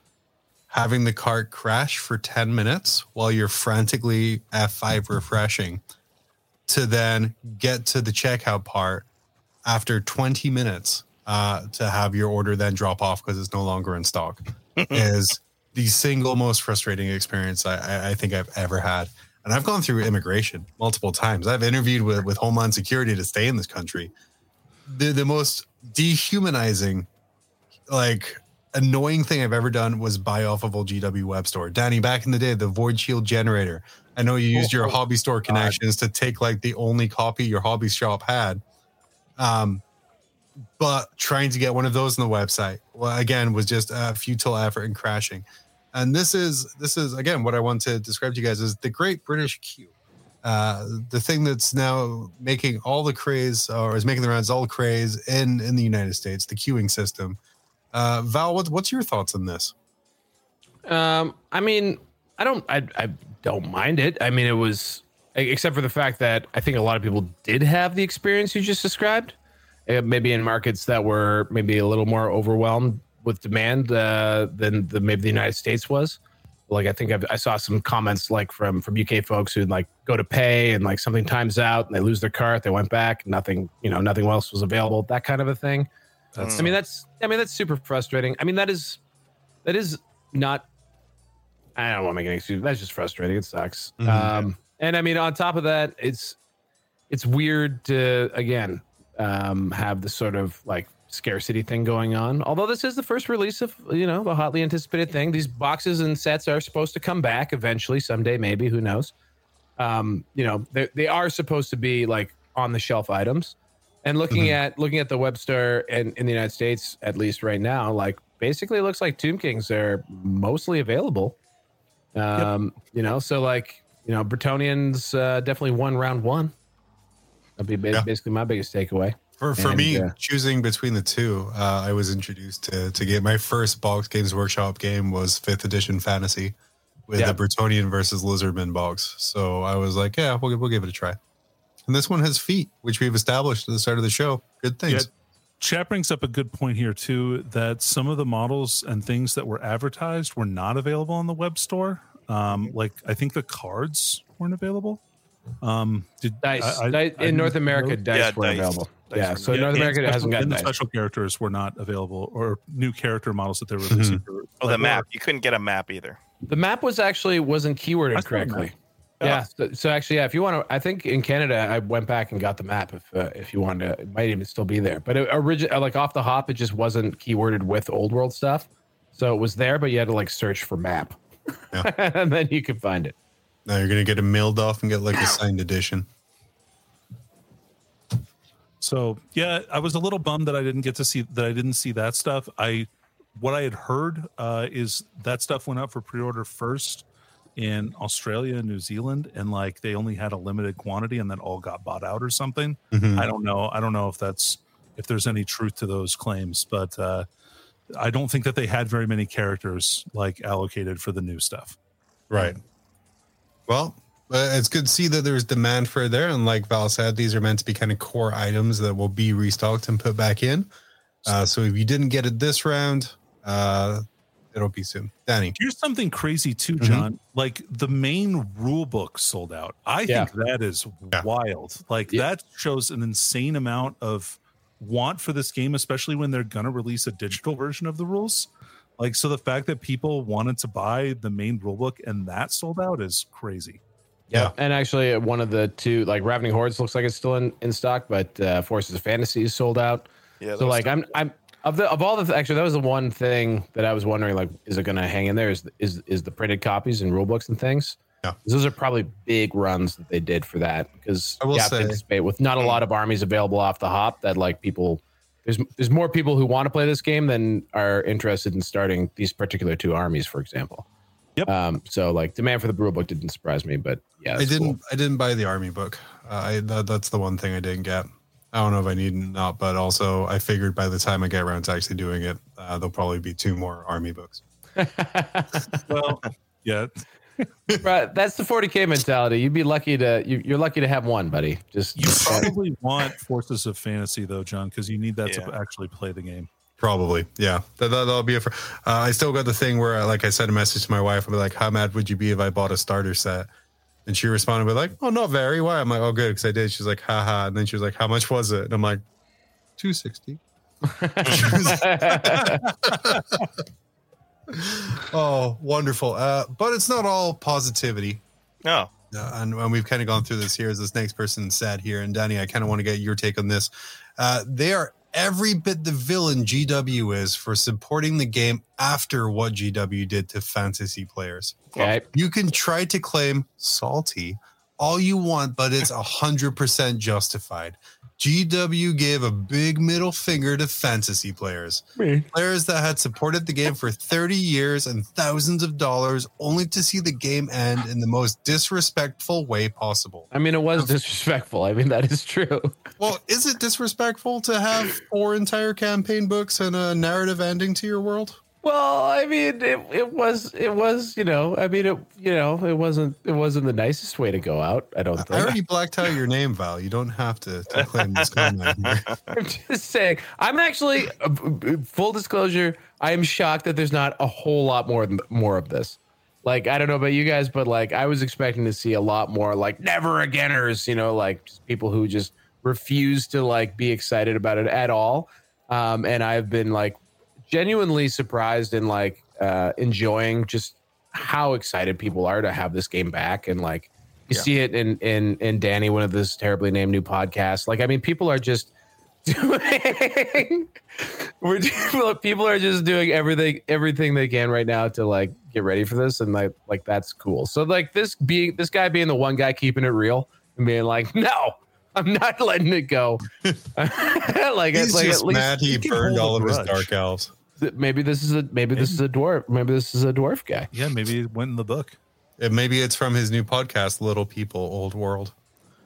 having the cart crash for 10 minutes while you're frantically F5 refreshing, to then get to the checkout part after 20 minutes uh, to have your order then drop off because it's no longer in stock is the single most frustrating experience I, I, I think I've ever had. And I've gone through immigration multiple times. I've interviewed with, with Homeland Security to stay in this country. The, the most dehumanizing, like annoying thing I've ever done was buy off of old GW web store. Danny, back in the day, the Void Shield generator. I know you used your Oh, hobby store connections to take like the only copy your hobby shop had. Um, but trying to get one of those on the website, well, again, was just a futile effort and crashing. And this is this is again what I want to describe to you guys is the Great British Queue. Uh, the thing that's now making all the craze or is making the rounds all the craze in in the United States, the queuing system. Uh, Val, what, what's your thoughts on this? Um, I mean, I don't, I, I don't mind it. I mean, it was, except for the fact that I think a lot of people did have the experience you just described. Uh, maybe in markets that were maybe a little more overwhelmed with demand uh, than the maybe the United States was. Like I think I've, I saw some comments like from from UK folks who like go to pay and like something times out and they lose their cart. They went back, nothing, you know, nothing else was available. That kind of a thing. That's I mean, that's I mean that's super frustrating. I mean, that is that is not. I don't want to make an excuse. That's just frustrating. It sucks. Mhm. Um, and I mean, on top of that, it's it's weird to again um, have the sort of like scarcity thing going on. Although this is the first release of you know the hotly anticipated thing. These boxes and sets are supposed to come back eventually, someday, maybe. Who knows? Um, you know, they they are supposed to be like on the shelf items. And looking Mhm. at looking at the web store in, in the United States, at least right now, like basically it looks like Tomb Kings are mostly available. Um, you know, so like, you know, Bretonnians uh, definitely won round one. That'd be ba- Yeah. basically my biggest takeaway. For for And, me, uh, choosing between the two, uh, I was introduced to to get my first box games workshop game was fifth edition fantasy with Yeah. the Bretonnian versus Lizardman box. So I was like, yeah, we'll we'll give it a try. And this one has feet, which we've established at the start of the show. Good things. Yeah. Chat brings up a good point here too that some of the models and things that were advertised were not available on the web store. Um, like I think the cards weren't available. Um, did Dice, I- I- Dice- I in North America, know- dice Yeah, were dice. available. Dice yeah, so yeah, North America special- hasn't gotten and the dice. special characters were not available or new character models that they were Mm-hmm. releasing. for- Oh, the map. You couldn't get a map either. The map was actually wasn't keyworded I saw correctly. Map. Yeah. So, so actually, yeah. If you want to, I think in Canada, I went back and got the map. If uh, if you wanted to, it might even still be there. But it, origin, like off the hop, it just wasn't keyworded with old world stuff. So it was there, but you had to like search for map, Yeah. and then you could find it. Now you're gonna get it mailed off and get like a signed edition. So yeah, I was a little bummed that I didn't get to see that I didn't see that stuff. I what I had heard uh, is that stuff went up for pre-order first in Australia and New Zealand, and like they only had a limited quantity, and then all got bought out or something. Mhm. I don't know. I don't know if that's if there's any truth to those claims, but uh, I don't think that they had very many characters like allocated for the new stuff. Right. Well, uh, it's good to see that there's demand for it there. And like Val said, these are meant to be kind of core items that will be restocked and put back in. Uh, so if you didn't get it this round, uh, it'll be soon. Danny. Here's something crazy too, Mhm. Jon. Like the main rule book sold out. I Yeah. think that is Yeah. wild. Like Yeah. that shows an insane amount of want for this game, especially when they're gonna release a digital version of the rules. Like so, the fact that people wanted to buy the main rule book and that sold out is crazy. Yeah. And actually, uh, one of the two, like Ravening Hordes, looks like it's still in, in stock, but uh, Forces of Fantasy is sold out. Yeah. so like I'm I'm of the of all the actually that was the one thing that I was wondering like is it going to hang in there is is is the printed copies and rule books and things. Yeah. those are probably big runs that they did for that because I will you have to say- anticipate with not a lot of armies available off the hop that like people there's there's more people who want to play this game than are interested in starting these particular two armies, for example. Yep. Um. So like demand for the rule book didn't surprise me, but yeah, I didn't. cool. I didn't buy the army book. Uh, I that, that's the one thing I didn't get. I don't know if I need it or not, but also I figured by the time I get around to actually doing it, uh, there'll probably be two more army books. Well, yeah, Right, that's the 40k mentality. You'd be lucky to you, you're lucky to have one, buddy. Just you probably want Forces of Fantasy though, Jon, because you need that to actually play the game. Probably, yeah. That, that, will be it for. Uh, I still got the thing where, like, I sent a message to my wife. I'll be like, "How mad would you be if I bought a starter set?" And she responded with like, "Oh, not very. Why?" I'm like, "Oh, good, because I did." She's like, "Haha." And then she was like, "How much was it?" And I'm like, 260 Oh, wonderful. Uh, but it's not all positivity. No. Uh, and, and we've kind of gone through this here, as this next person said here. And Danny, I kind of want to get your take on this. Uh, they are every bit the villain GW is for supporting the game after what GW did to fantasy players. okay. You can try to claim salty all you want, but it's 100% justified. GW gave a big middle finger to fantasy players. Players that had supported the game for 30 years and thousands of dollars only to see the game end in the most disrespectful way possible. I mean, it was disrespectful. I mean, that is true. Well, is it disrespectful to have four entire campaign books and a narrative ending to your world? Well, I mean, it, it was it was you know, I mean, it you know, it wasn't it wasn't the nicest way to go out. I don't think. I already blacked out your name, Val. You don't have to, to claim this comment. I'm just saying. I'm actually full disclosure. I am shocked that there's not a whole lot more more of this. Like I don't know about you guys, but like I was expecting to see a lot more like never againers. You know, like just people who just refuse to like be excited about it at all. Um, and I've been like genuinely surprised and like uh, enjoying just how excited people are to have this game back and like you Yeah. see it in in in Danny, one of this terribly named new podcasts. Like, I mean, people are just doing. We're people are just doing everything everything they can right now to like get ready for this, and like like that's cool. So like this being this guy being the one guy keeping it real and being like, no, I'm not letting it go. like He's it's like just at least mad he he burned all of his dark elves. Maybe this is a maybe this is a dwarf. Maybe this is a dwarf guy. Yeah, maybe it went in the book. And maybe it's from his new podcast, Little People, Old World.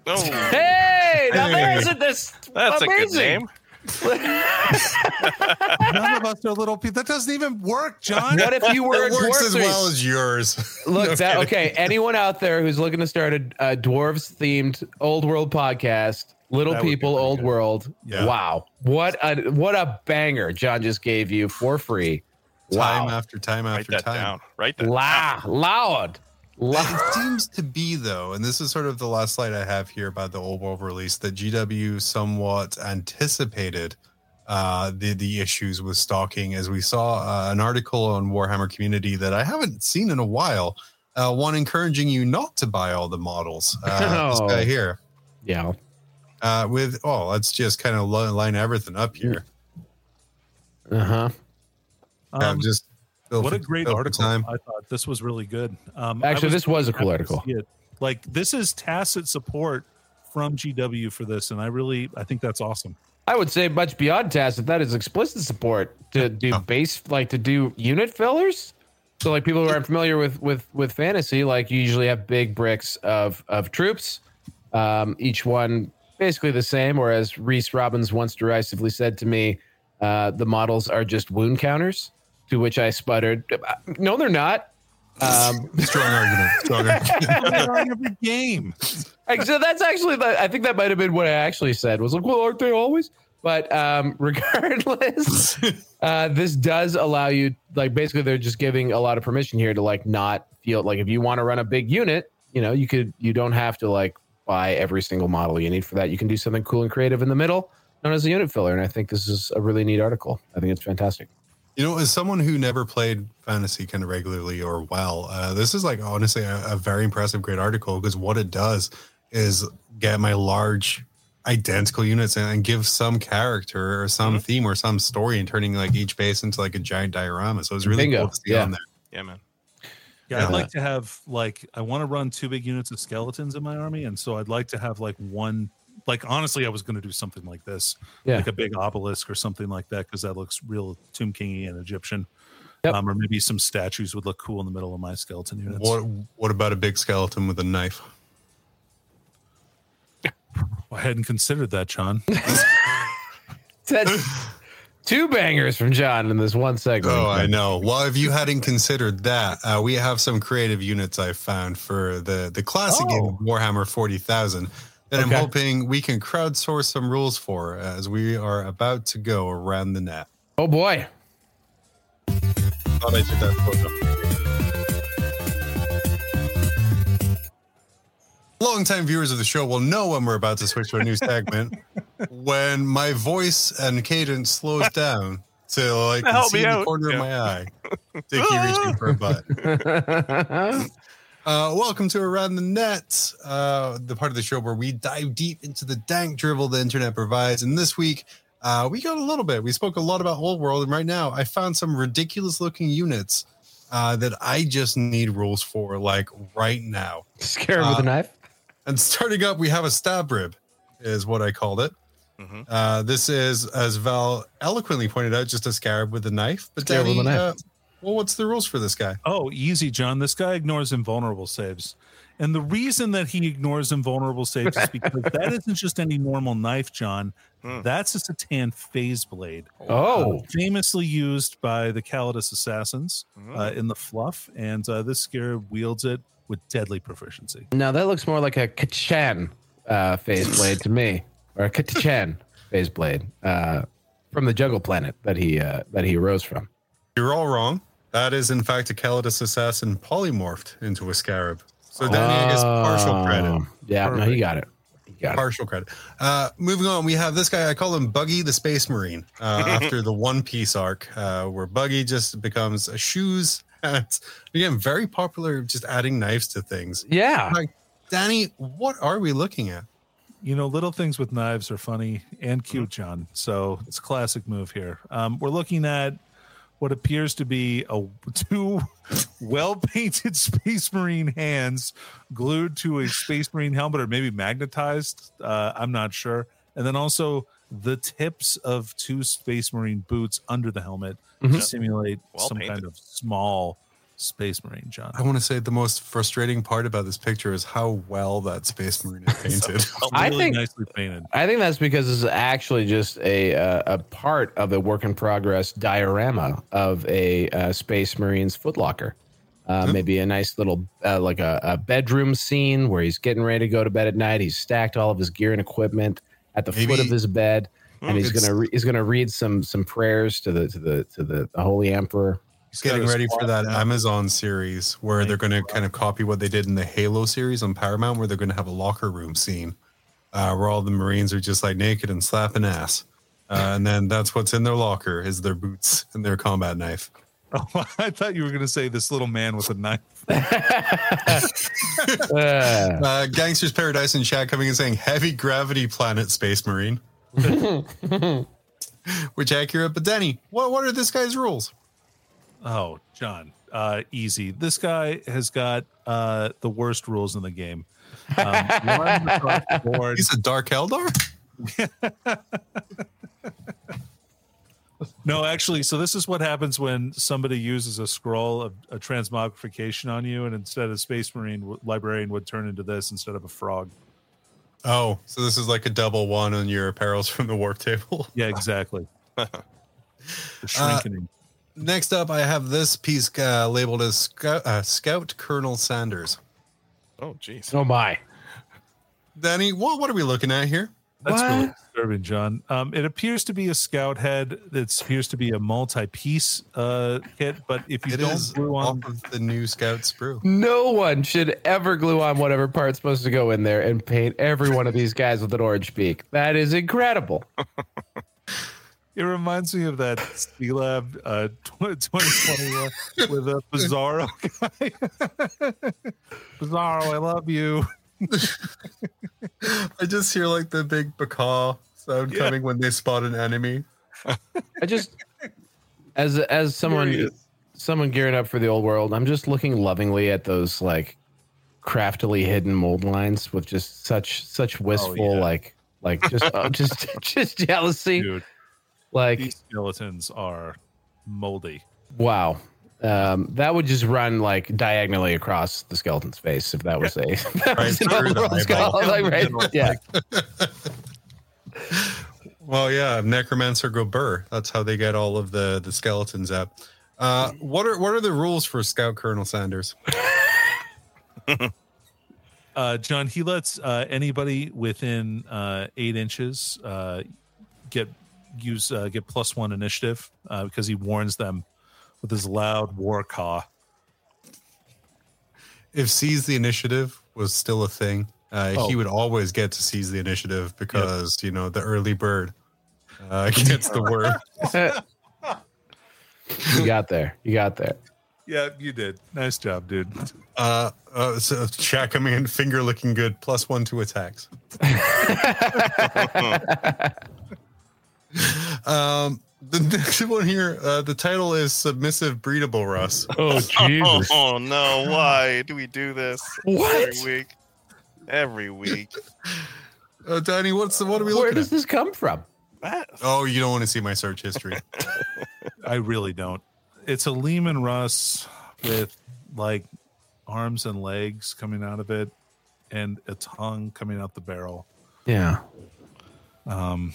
Oh, Hey! Hey, now Hey. there's a, this. That's a good name. None of us are little people. That doesn't even work, Jon. What if you were a It works dwarf? as well as yours. Look, No that, okay. Anyone out there who's looking to start a, a dwarves themed old world podcast, Little That People, Old good. World. Yeah. Wow, what a what a banger Jon just gave you for free. Time after time Write after that time. down. Write that. La- loud, loud. It seems to be though, and this is sort of the last slide I have here about the old world release that GW somewhat anticipated uh, the the issues with stalking, as we saw uh, an article on Warhammer Community that I haven't seen in a while. Uh, one encouraging you not to buy all the models. Uh, This Oh. guy here, Yeah. Uh, with oh, let's just kind of line everything up here. Uh huh. Uh, Um, just what a great article! Time. I thought this was really good. Um, I Actually, this was a cool article. Like this is tacit support from GW for this, and I really I think that's awesome. I would say much beyond tacit. That is explicit support to do Oh. base, like to do unit fillers. So, like people who aren't familiar with with with fantasy, like you usually have big bricks of of troops, um, each one basically the same. Or as Reese Robbins once derisively said to me, uh, the models are just wound counters. To which I sputtered, "No, they're not." Um, Strong argument. Strong argument. Every game. So that's actually the, I think that might have been what I actually said was like, well, aren't they always? But um, regardless, uh, this does allow you like basically they're just giving a lot of permission here to like not feel like if you want to run a big unit, you know, you could you don't have to like buy every single model you need for that. You can do something cool and creative in the middle, known as a unit filler. And I think this is a really neat article. I think it's fantastic. You know, as someone who never played fantasy kind of regularly or well, uh, this is like honestly a, a very impressive, great article because what it does is get my large identical units and, and give some character or some Mhm. theme or some story and turning like each base into like a giant diorama. So it's really Bingo. cool to see Yeah. on there. Yeah, man. Yeah, Yeah. I'd like to have like I want to run two big units of skeletons in my army, and so I'd like to have like one. Like honestly, I was going to do something like this, Yeah. like a big obelisk or something like that, because that looks real Tomb Kingy and Egyptian. Yep. Um, or maybe some statues would look cool in the middle of my skeleton units. What What about a big skeleton with a knife? I hadn't considered that, Jon. That's two bangers from Jon in this one segment. Oh, I know. Well, if you hadn't considered that, uh, we have some creative units I found for the the classic game of Warhammer Forty Thousand that Okay. I'm hoping we can crowdsource some rules for as we are about to go around the net. Oh boy. Thought I did that photo. Longtime viewers of the show will know when we're about to switch to a new segment. when my voice and cadence slows down to like see the out. corner Yeah. of my eye. Dickie reaching for a butt. Uh, welcome to Around the Net, uh, the part of the show where we dive deep into the dank drivel the internet provides. And this week, uh, we got a little bit. We spoke a lot about Old World, and right now, I found some ridiculous looking units uh, that I just need rules for, like right now. Scare him with Uh, a knife. And starting up, we have a stab rib, is what I called it. Mhm. Uh, this is, as Val eloquently pointed out, just a scarab with a knife. But Scarab with Danny, a knife. Uh, well, what's the rules for this guy? Oh, easy, Jon. This guy ignores invulnerable saves. And the reason that he ignores invulnerable saves is because that isn't just any normal knife, Jon. Hmm. That's a C'tan phase blade. Oh, uh, famously used by the Calidus assassins Mhm. uh, in the fluff. And uh, this scarab wields it with deadly proficiency. now that looks more like a Kachan uh, phase blade to me, or a Kachan phase blade uh, from the Jungle Planet that he uh, that he arose from. You're all wrong. That is, in fact, a Calidus assassin polymorphed into a scarab. So Danny, I guess partial credit. Oh, Yeah, no, he got it. He got it. Partial credit. Uh, moving on, we have this guy. I call him Buggy the Space Marine uh, after the One Piece arc, uh, where Buggy just becomes a shoes. Hat. Again, very popular, just adding knives to things. Yeah, Danny, what are we looking at? You know, little things with knives are funny and cute, Mm-hmm. Jon. So it's a classic move here. Um, we're looking at what appears to be a two well painted Space Marine hands glued to a Space Marine helmet, or maybe magnetized. Uh, I'm not sure. And then also the tips of two Space Marine boots under the helmet Mhm. to simulate Well some painted. kind of small Space Marine, Jon. I want to say the most frustrating part about this picture is how well that Space Marine is painted. I really think- nicely painted. I think that's because it's actually just a uh, a part of a work in progress diorama of a uh, Space Marines footlocker. Uh, maybe a nice little uh, like a, a bedroom scene where he's getting ready to go to bed at night. He's stacked all of his gear and equipment at the foot of his bed, and he's gonna re- he's gonna read some some prayers to the to the to the, the Holy Emperor. He's Getting ready for that down. Amazon series where they're going to kind of copy what they did in the Halo series on Paramount, where they're going to have a locker room scene uh, where all the Marines are just like naked and slapping ass. Uh, and then that's what's in their locker is their boots and their combat knife. Oh, I thought you were going to say this little man with a knife. Uh, Uh, Gangsters Paradise in chat coming and saying heavy gravity planet Space Marine. Which accurate, but Denny, what what are this guy's rules? Oh, Jon, uh, easy. This guy has got uh, the worst rules in the game. Um, one the board. He's a Dark Eldar? No, actually, so this is what happens when somebody uses a scroll of a transmogrification on you, and instead of Space Marine, librarian would turn into this instead of a frog. Oh, so this is like a double one on your apparels from the warp table. Yeah, exactly. the shrinking. Next up, I have this piece uh, labeled as Scout, uh, Scout Colonel Sanders. Oh, jeez. oh my! Danny, what what are we looking at here? That's really disturbing, Jon. Um, it appears to be a scout head. It appears to be a multi-piece uh, kit, but if you It don't is glue off on, of the new Scout sprue. No one should ever glue on whatever part's supposed to go in there and paint every one of these guys with an orange beak. That is incredible. it reminds me of that Sealab uh, 2021 with a Bizarro guy. Bizarro, I love you. I just hear like the big bacaw sound Yeah. coming when they spot an enemy. I just, as as someone There he is. someone gearing up for the old world, I'm just looking lovingly at those like craftily hidden mold lines with just such such oh, wistful yeah. like like just oh, just just jealousy. Dude, Like these skeletons are moldy. wow. Um, that would just run like diagonally across the skeleton's face if that was a that Right was an through the eyeball. Like, right, yeah. Well, yeah, Necromancer go burr. That's how they get all of the the skeletons up. Uh, what are what are the rules for Scout Colonel Sanders? Uh, Jon, he lets uh, anybody within uh, eight inches uh, get use uh, get plus one initiative uh, because he warns them with his loud war caw. If seize the initiative was still a thing, uh, Oh. he would always get to seize the initiative because you know the early bird uh, gets the word. you got there. You got there. Yeah, you did. Nice job, dude. Uh, uh, so chat coming in, finger looking good, plus one to attacks. um, the next one here, uh, the title is Submissive Breedable Russ. Oh Jesus! Oh no! Why do we do this What? every week? Every week. Uh, Danny, what's the, what are we looking for? Where looking does at? this come from? That- Oh, you don't want to see my search history. I really don't. It's a Leman Russ with like arms and legs coming out of it and a tongue coming out the barrel. Yeah. Um,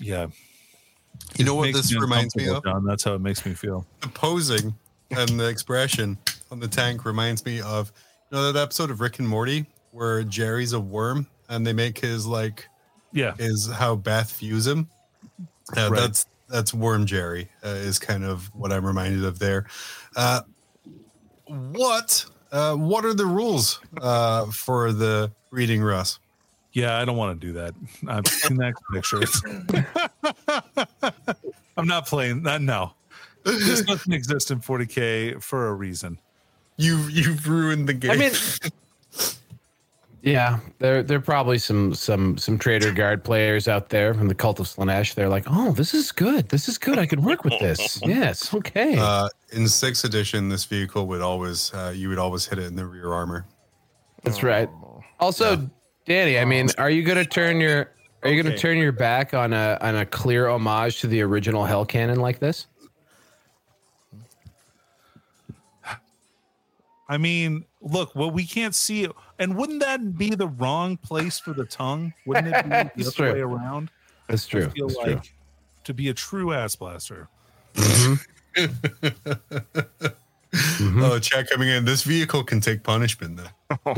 yeah. You know what Makes this reminds me of? Jon. That's how it makes me feel. The posing and the expression on the tank reminds me of you know that episode of Rick and Morty where Jerry's a worm and they make his like Yeah. is how Beth views him. Uh, Right. That's that's Worm Jerry uh, is kind of what I'm reminded of there. Uh, what uh, what are the rules uh, for the reading Russ? Yeah, I don't want to do that. I've seen that picture. I'm not playing that. No, this doesn't exist in 40k for a reason. You you've ruined the game. I mean, yeah, there there are probably some some some trader guard players out there from the cult of Slaanesh. They're like, oh, this is good. This is good. I could work with this. Yes, okay. uh, in sixth edition, this vehicle would always uh, you would always hit it in the rear armor. That's right. Also, Danny, I mean, are you gonna turn your are you gonna turn your back on a on a clear homage to the original Hell Cannon like this? I mean, look, well, we can't see it. And wouldn't that be the wrong place for the tongue? Wouldn't it be the other true. way around? That's true. I feel That's like true. to be a true ass blaster. Mhm. Oh, chat coming in. This vehicle can take punishment though.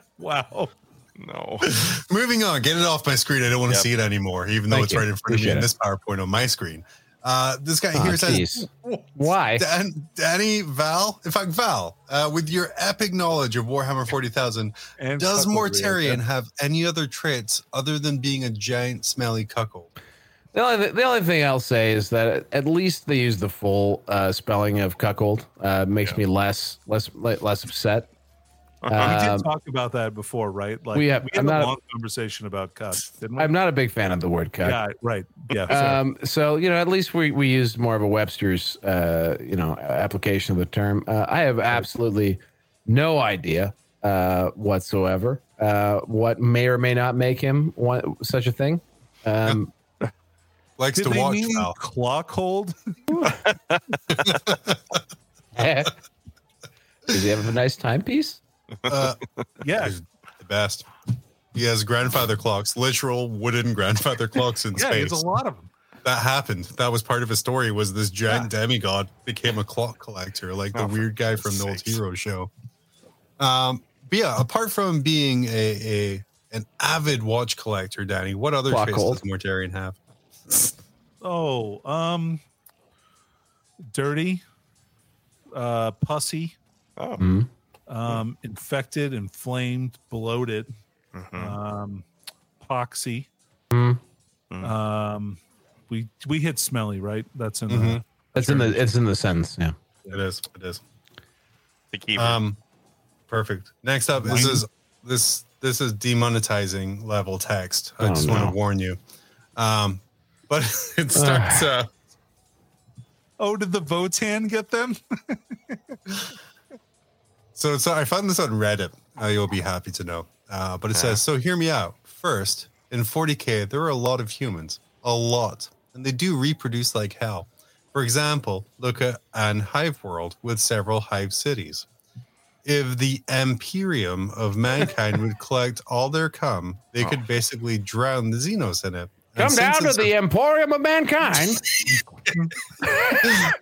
Wow. No. Moving on, get it off my screen. I don't want to Yep. see it anymore, even though it's you. right in front of me Appreciate in this PowerPoint on my screen. Uh, this guy Aw, here says. Why? Dan, Danny, Val, in fact, Val, uh, with your epic knowledge of Warhammer 40,000, does cuckoldry, Mortarion okay. have any other traits other than being a giant, smelly cuckold? The only, the only thing I'll say is that at least they use the full uh, spelling of cuckold. Uh, makes me less less less upset. We Um, did talk about that before, right? Like we have- we had I'm a not- long conversation about cuck, didn't we? I'm not a big fan of the word cuck. yeah, right. Yeah. Um, so you know, at least we we used more of a Webster's uh, you know application of the term. Uh, I have absolutely no idea uh, whatsoever uh, what may or may not make him want such a thing. Um, Likes Did to they watch mean Val. clock hold? does he have a nice timepiece? Uh, yeah. he's the best. He has grandfather clocks, literal wooden grandfather clocks in Yeah, space. there's a lot of them. that happened. That was part of his story. Was this giant demigod became a clock collector, like the Oh, for weird guy from the old hero show. Um, but yeah, apart from being a, a an avid watch collector, Danny, what other Clock traits hold. does Mortarion have? Oh, um, dirty, uh, pussy, Oh. Mhm. Um, infected, inflamed, bloated, Mhm. um, poxy. Mhm. Um, we we hit smelly, right? That's in the Mhm. It's in the it's in the sentence. Yeah. It is. It is. The keeper. Um, perfect. Next up, this is this this is demonetizing level text. I Oh, just want to warn you. Um, but it starts. Uh, Oh, did the Votann get them? So, so I found this on Reddit. Uh, you'll be happy to know. Uh, but it says, so hear me out. First, in 40K, there are a lot of humans, a lot, and they do reproduce like hell. For example, look at an hive world with several hive cities. If the Imperium of mankind would collect all their cum, they could basically drown the Xenos in it. And Come down to it's the Emporium of Mankind.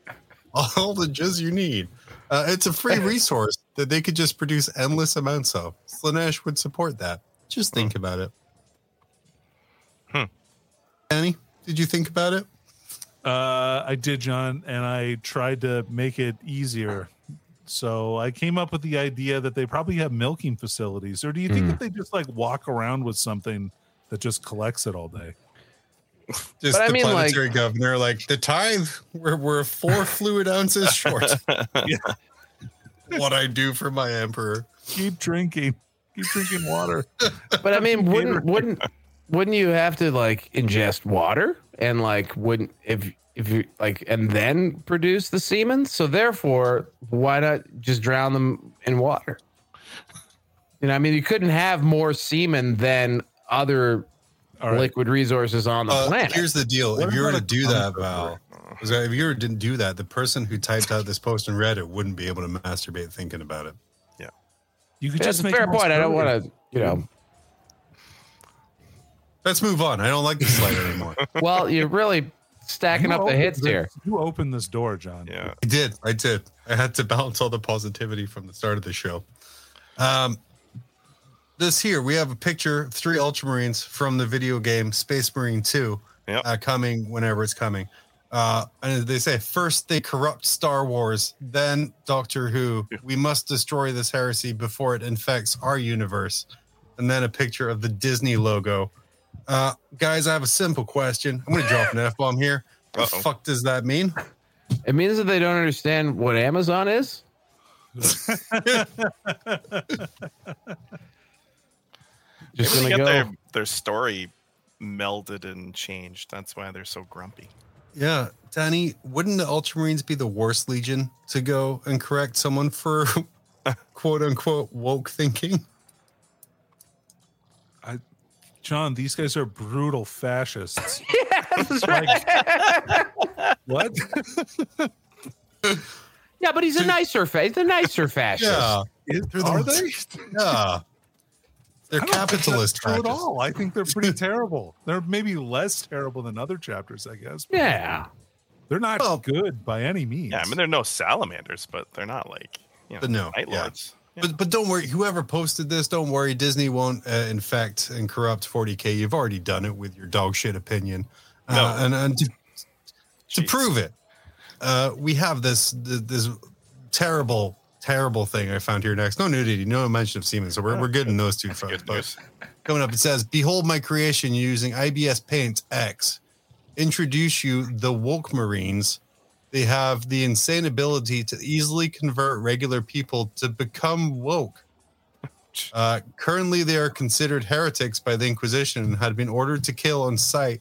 all the jizz you need. Uh, it's a free resource that they could just produce endless amounts of. Slanesh would support that. Just think about it. Hmm. Annie, did you think about it? Uh, I did, Jon, and I tried to make it easier. So I came up with the idea that they probably have milking facilities, or do you think Hmm. that they just like walk around with something that just collects it all day? Just But I the mean, like- planetary governor, like the tithe, we're, we're four fluid ounces short. what I do for my emperor. Keep drinking, keep drinking water. But I mean, wouldn't wouldn't wouldn't you have to like ingest water and like wouldn't if if you like and then produce the semen? So therefore, why not just drown them in water? You know, I mean, you couldn't have more semen than other All right. liquid resources on the Uh, planet. here's the deal. What if you were to do that, Val, if you were to do that, the person who typed out this post and read it wouldn't be able to masturbate thinking about it. Yeah, you could That's just a make fair them all point. I don't want to, you know. Let's move on. I don't like this slide anymore. Well, you're really stacking You up the hits this- here. You opened this door, Jon. yeah. I did. I did. I had to balance all the positivity from the start of the show. Um, this here, we have a picture of three Ultramarines from the video game Space Marine 2 Yep. uh, coming whenever it's coming. Uh, and they say, first they corrupt Star Wars, then Doctor Who. We must destroy this heresy before it infects our universe. And then a picture of the Disney logo. Uh, guys, I have a simple question. I'm going to drop an F bomb here. What the fuck does that mean? It means that they don't understand what Amazon is. Just Maybe they gonna get go. their, their story melded and changed. That's why they're so grumpy. Yeah, Danny, wouldn't the Ultramarines be the worst legion to go and correct someone for quote unquote woke thinking? I, Jon, these guys are brutal fascists. That's right. what? Yeah, but he's a nicer fa- he's a nicer fascist. Yeah, Is- They're the are ones- they? yeah. They're I don't think capitalist that's true at all. I think they're pretty terrible. They're maybe less terrible than other chapters, I guess. Yeah. They're not Well- good by any means. Yeah, I mean they're no salamanders, but they're not like you know, But no, night yeah. lords. Yeah. But but don't worry. Whoever posted this, don't worry. Disney won't uh, infect and corrupt 40k. You've already done it with your dog shit opinion. Uh, No. and and to, to prove it, uh, we have this this terrible terrible thing I found here next. No nudity, no mention of semen. So we're, we're good in those two fronts. But coming up, it says, "Behold my creation using ibisPaint X. Introduce you the woke Marines. They have the insane ability to easily convert regular people to become woke. Uh, currently, they are considered heretics by the Inquisition and had been ordered to kill on sight.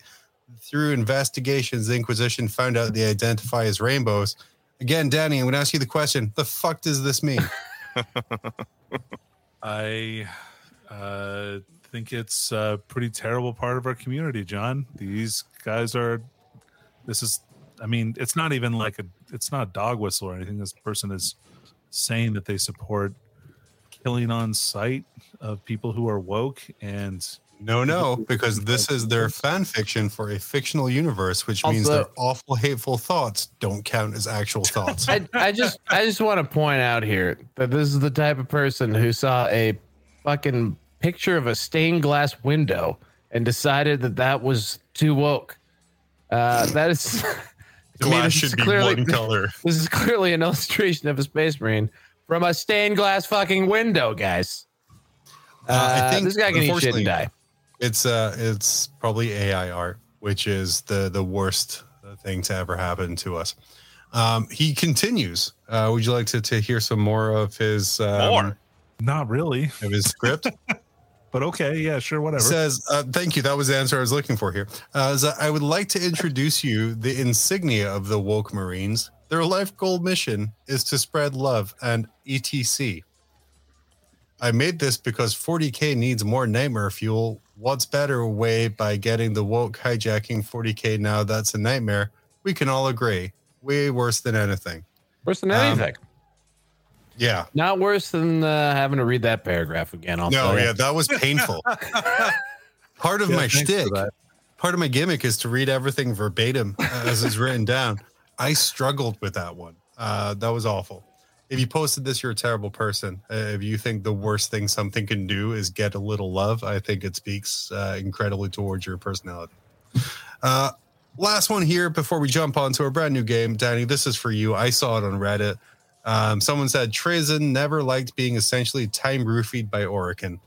Through investigations, the Inquisition found out they identify as rainbows. Again, Danny, I'm going to ask you the question: The fuck does this mean? I uh, think it's a pretty terrible part of our community, Jon. These guys are. This is. I mean, it's not even like a. It's not a dog whistle or anything. This person is saying that they support killing on sight of people who are woke and No, no, because this is their fan fiction for a fictional universe, which means Also- their awful, hateful thoughts don't count as actual thoughts. I, I just I just want to point out here that this is the type of person who saw a fucking picture of a stained glass window and decided that that was too woke. Uh, that is Glass this is should be clearly- one color. This is clearly an illustration of a space marine from a stained glass fucking window, guys. Uh, Uh, I think, this guy can eat shit unfortunately, and die. It's uh, it's probably AI art, which is the the worst thing to ever happen to us. Um, he continues. Uh, would you like to, to hear some more of his um, More. not really. of his script? But okay, yeah, sure, whatever. says, uh, thank you. That was the answer I was looking for here. Uh, so I would like to introduce you the insignia of the woke Marines. Their life goal mission is to spread love and etc. I made this because 40k needs more nightmare fuel. What's better way by getting the woke hijacking 40k now? That's a nightmare. We can all agree. Way worse than anything. Worse than um, anything. Yeah. Not worse than uh, having to read that paragraph again. I'll No, yeah, that was painful. Part of Yeah, my shtick part of my gimmick is to read everything verbatim as it's written down. I struggled with that one. Uh, that was awful. If you posted this, you're a terrible person. Uh, if you think the worst thing something can do is get a little love, I think it speaks uh, incredibly towards your personality. Uh, last one here before we jump onto a brand new game. Danny, this is for you. I saw it on Reddit. Um, someone said Trazyn never liked being essentially time roofied by Orikan,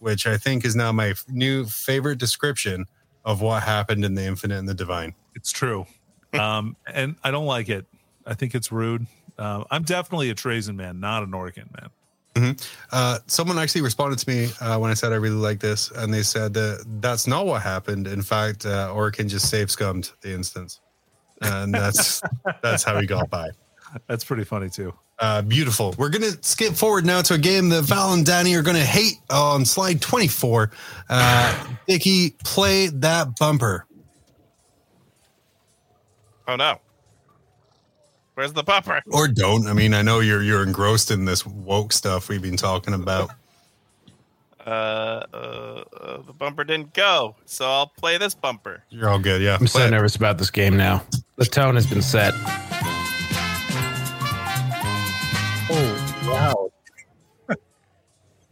which I think is now my f- new favorite description of what happened in the Infinite and the Divine. It's true. Um, and I don't like it. I think it's rude. Um, I'm definitely a Trazyn man, not an Orkin man. Uh, someone actually responded to me uh, when I said I really like this, and they said that that's not what happened. In fact, uh, Orikan just save scummed the instance, and that's that's how he got by. That's pretty funny too. Uh, beautiful. We're gonna skip forward now to a game that Val and Danny are gonna hate on slide 24. Uh, Dickie, play that bumper. Oh no. Where's the bumper? or don't. I mean, I know you're you're engrossed in this woke stuff we've been talking about. Uh, uh, uh, the bumper didn't go, so I'll play this bumper. You're all good, yeah. I'm so it. nervous about this game now. The tone has been set. Oh wow!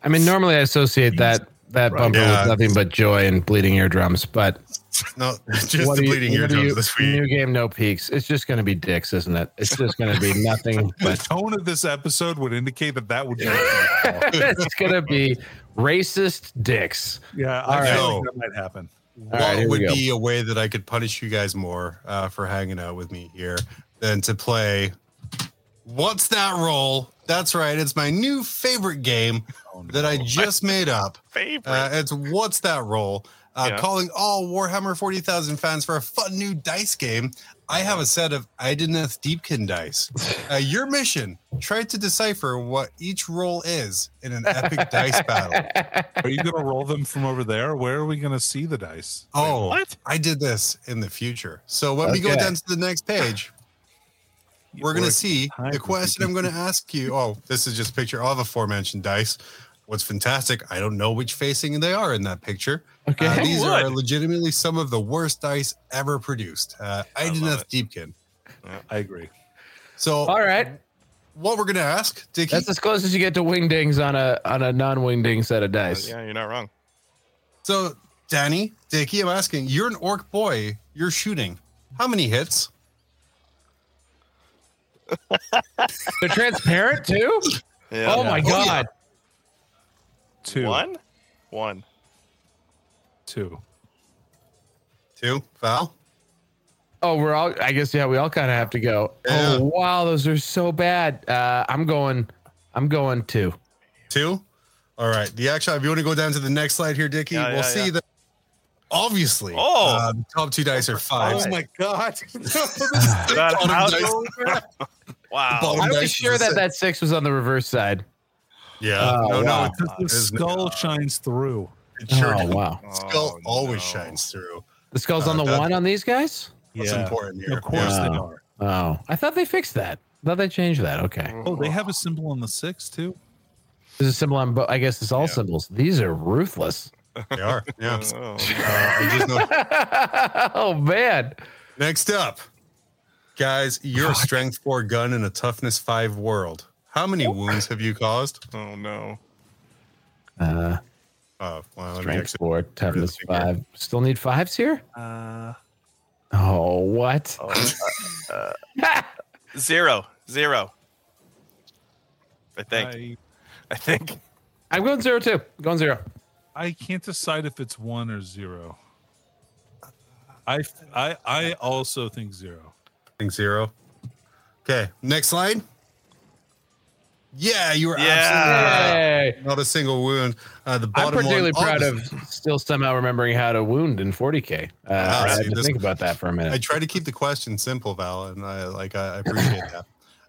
I mean, normally I associate that that bumper Yeah. with nothing but joy and bleeding eardrums. But No, just what the do you- bleeding what eardrums you- this week. New game, no peaks. It's just going to be dicks, isn't it? It's just going to be nothing The tone of this episode would indicate that that would be. it's going to be racist dicks. yeah, All I right. feel like that might happen. All what right, here we would be a way that I could punish you guys more uh, for hanging out with me here than to play What's That Roll? That's right. It's my new favorite game Oh, no. that I just made up. Favorite. Uh, it's What's That Roll? Uh, Yeah. Calling all Warhammer 40,000 fans for a fun new dice game. I have a set of Idoneth Deepkin dice. Uh, your mission try to decipher what each roll is in an epic dice battle. Are you going to roll them from over there? Where are we going to see the dice? Oh, what? I did this in the future. So when we go down to the next page, we're gonna see the question I'm gonna ask you. Oh, this is just a picture of aforementioned dice. What's fantastic? I don't know which facing they are in that picture. Okay. Uh, these are legitimately some of the worst dice ever produced. Uh, I love Idoneth it. Deepkin. I agree. So All right. what we're gonna ask, Dickie? That's as close as you get to wingdings on a on a non-wingding set of dice. yeah, you're not wrong. So Danny, Dickie, I'm asking. You're an orc boy. You're shooting. How many hits? They're transparent too. Yeah. Oh my Oh, god. Two. One? One. Two. Two. Val. Oh, we're all. I guess yeah. We all kind of have to go. Yeah. Oh wow, those are so bad. Uh, I'm going. I'm going two. Two. All right. The action. If you want to go down to the next slide here, Dickie, Yeah, we'll yeah, see yeah. that. Obviously, Oh. uh, the top two dice are fives. Oh my god. That Bottom out- dice- wow. I dice was sure that six. that six was on the reverse side. Yeah. Oh, no, wow. no. Because the It is- skull shines through. It sure oh wow. Skull Oh, always no. shines through. The skull's Uh, on the that- one on these guys. That's Yeah. important here. Of course Yeah. they are. Oh, I thought they fixed that. I thought they changed that. Okay. Oh, they have a symbol on the six too. There's a symbol on. Bo- I guess it's all Yeah. symbols. These are ruthless. They are. Yeah. Oh, Uh, just know. oh man. Next up, guys, you're a strength four gun in a toughness five world. How many wounds have you caused? oh no. Uh, Oh, well, strength four, toughness five. Still need fives here. Uh, Oh what? Oh, uh, uh, zero. Zero. I think. I, I think. I'm going zero two. Going zero. I can't decide if it's one or zero. I I I also think zero. I think zero. Okay, next slide. Yeah, you were Yeah. absolutely Hey. right. Not a single wound. Uh, the I'm bottom particularly one, proud of still somehow remembering how to wound in 40k. Uh, Ah, I had see, to think about that for a minute. I try to keep the question simple, Val, and I like I appreciate that.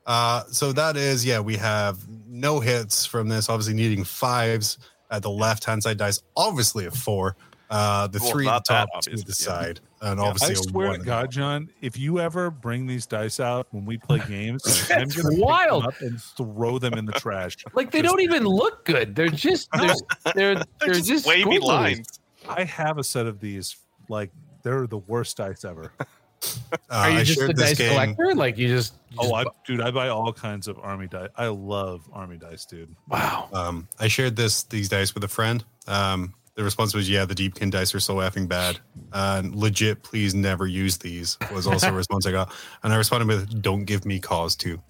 Uh, so that is yeah, we have no hits from this. Obviously, needing fives at the left hand side dice. Obviously, a four. Uh, the Well, three at the top, that, two at the yeah. side, and Yeah. obviously I a swear one to God. Jon, if you ever bring these dice out when we play games, I'm gonna pick wild. them up and throw them in the trash. like they Just- don't even look good. They're just they're they're, they're, They're just, just wavy squiggly. lines. I have a set of these. Like they're the worst dice ever. Uh, Are you I just a dice game. collector? Like you just, you Oh, just- I dude, I buy all kinds of army dice. I love army dice, dude. wow. Um, I shared this these dice with a friend. Um, the response was, "Yeah, the Deepkin dice are so effing bad. Uh, legit, please never use these." Was also a response I got, and I responded with, "Don't give me cause to."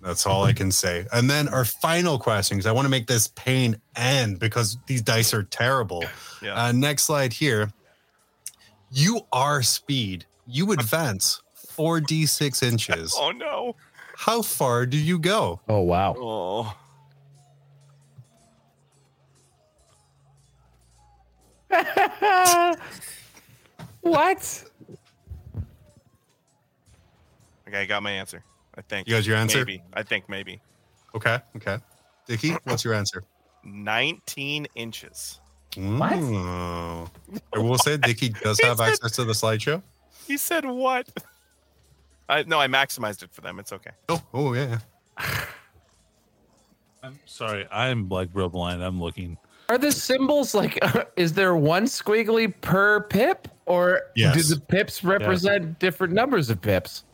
That's all I can say. And then our final question, because I want to make this pain end because these dice are terrible. Yeah. Uh, next slide here. You are speed. You advance four d six inches. oh no. How far do you go? Oh wow. Oh. what? Okay, I got my answer. I think. You got your answer? Maybe. I think maybe. Okay, okay. Dickie, what's your answer? 19 inches. What? Ooh. I will say Dickie does have access to the slideshow. He said what? I no, I maximized it for them. It's okay. Oh, oh yeah. I'm sorry, I'm like real blind. I'm looking. Are the symbols like? is there one squiggly per pip, or Yes. do the pips represent different numbers of pips?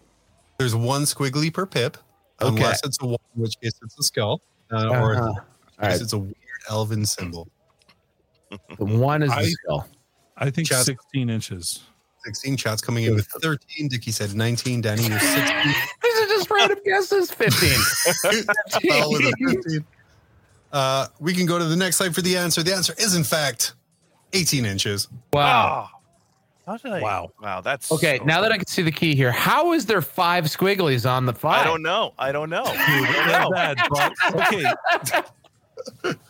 There's one squiggly per pip, Okay. unless it's a one, in which case it's a skull, uh, or Uh-huh. in case right. it's a weird elven symbol. The one is the I- skull. I think Chaz- 16 inches. 16 chats coming in with 13. Dickie said 19. Danny, you're 16. These are just random guesses. Fifteen. Val with a 15. Uh, we can go to the next slide for the answer. The answer is, in fact, 18 inches. Wow. Oh. How did I? Wow. Wow, that's Okay, so- now that I can see the key here, how is there five squigglies on the five? I don't know. I don't know. Dude, I they're don't know. bad, okay.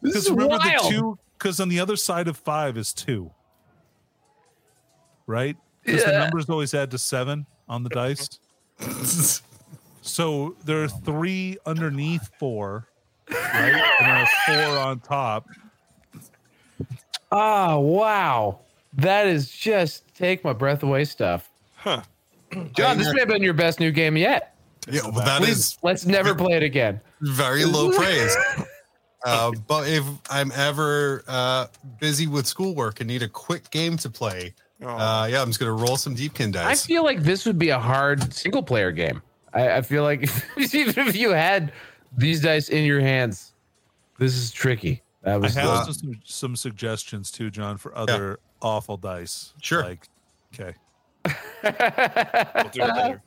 This is Because remember wild. the two? Because on the other side of five is two, right? Because the numbers always add to seven on the dice. So there are three underneath four, right? And there are four on top. Oh wow, that is just take my breath away stuff. Huh. Jon, this may have been your best new game yet. Yeah, well, that Please, is let's never play it again. very low praise. Uh, but if I'm ever uh, busy with schoolwork and need a quick game to play, Oh. uh, yeah, I'm just gonna roll some Deepkin dice. I feel like this would be a hard single player game. I, I feel like even if you had these dice in your hands, this is tricky. That I was have the- some, some suggestions too, Jon, for other awful dice. Sure. Like, okay. We'll do it later.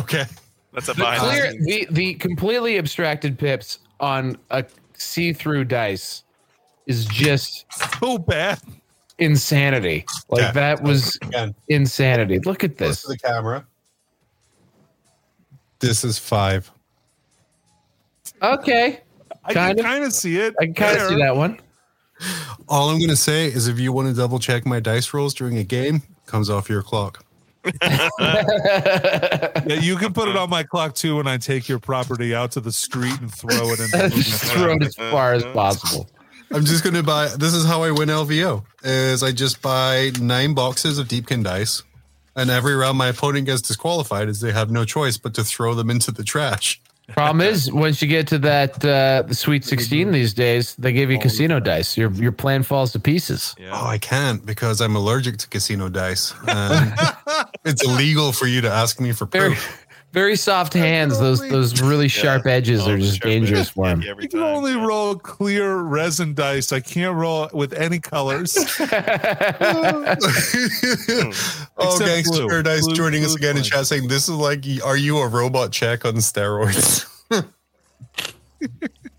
okay. That's a the clear the the the completely abstracted pips on a see-through dice is just So bad. insanity. Like Yeah. that was Again, insanity. Look at close this. to the camera. This is five. Okay, I Kind can of. kind of see it. I can kind of see that one. All I'm gonna say is, if you want to double check my dice rolls during a game, comes off your clock. Yeah, you can put it on my clock too when I take your property out to the street and throw it in. the throw it as far as possible. I'm just gonna buy. This is how I win LVO. Is I just buy nine boxes of Deepkin dice, and every round my opponent gets disqualified, as they have no choice but to throw them into the trash. Problem is, once you get to that uh, the Sweet Sixteen these days, they give you casino dice. Your your plan falls to pieces. Yeah. Oh, I can't because I'm allergic to casino dice. And it's illegal for you to ask me for proof. Very soft hands. Those those really sharp edges Oh, are just sure. dangerous for him. You can only yeah. roll clear resin dice. I can't roll with any colors. oh, Except Gangster blue. Paradise Blue- joining us blue's again in fine. chat saying, This is like, are you a robot check on steroids?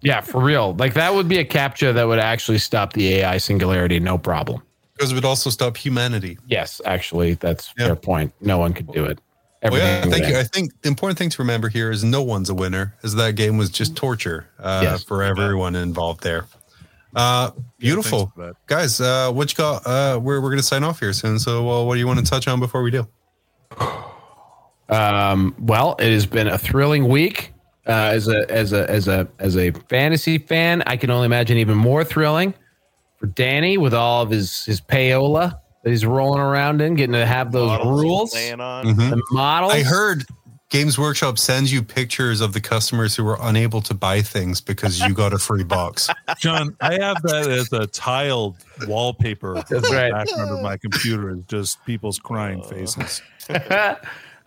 Yeah, for real. Like that would be a captcha that would actually stop the AI singularity, no problem. because it would also stop humanity. Yes, actually, that's Yeah. fair point. No one could do it. Well, yeah, Everything thank would you. I think the important thing to remember here is no one's a winner, as that game was just torture uh, Yes. for everyone involved there. Uh, beautiful. thanks for that. Guys, uh, what you got? Uh, we're, we're going to sign off here soon. So, uh, what do you want to touch on before we do? Um, well, it has been a thrilling week. Uh, as a as a as a as a fantasy fan, I can only imagine even more thrilling for Danny with all of his his payola that he's rolling around in, getting to have those Models rules, laying on. Mhm. the models. I heard Games Workshop sends you pictures of the customers who were unable to buy things because you got a free box. Jon, I have that as a tiled wallpaper. That's right. Background of my computer is just people's crying faces.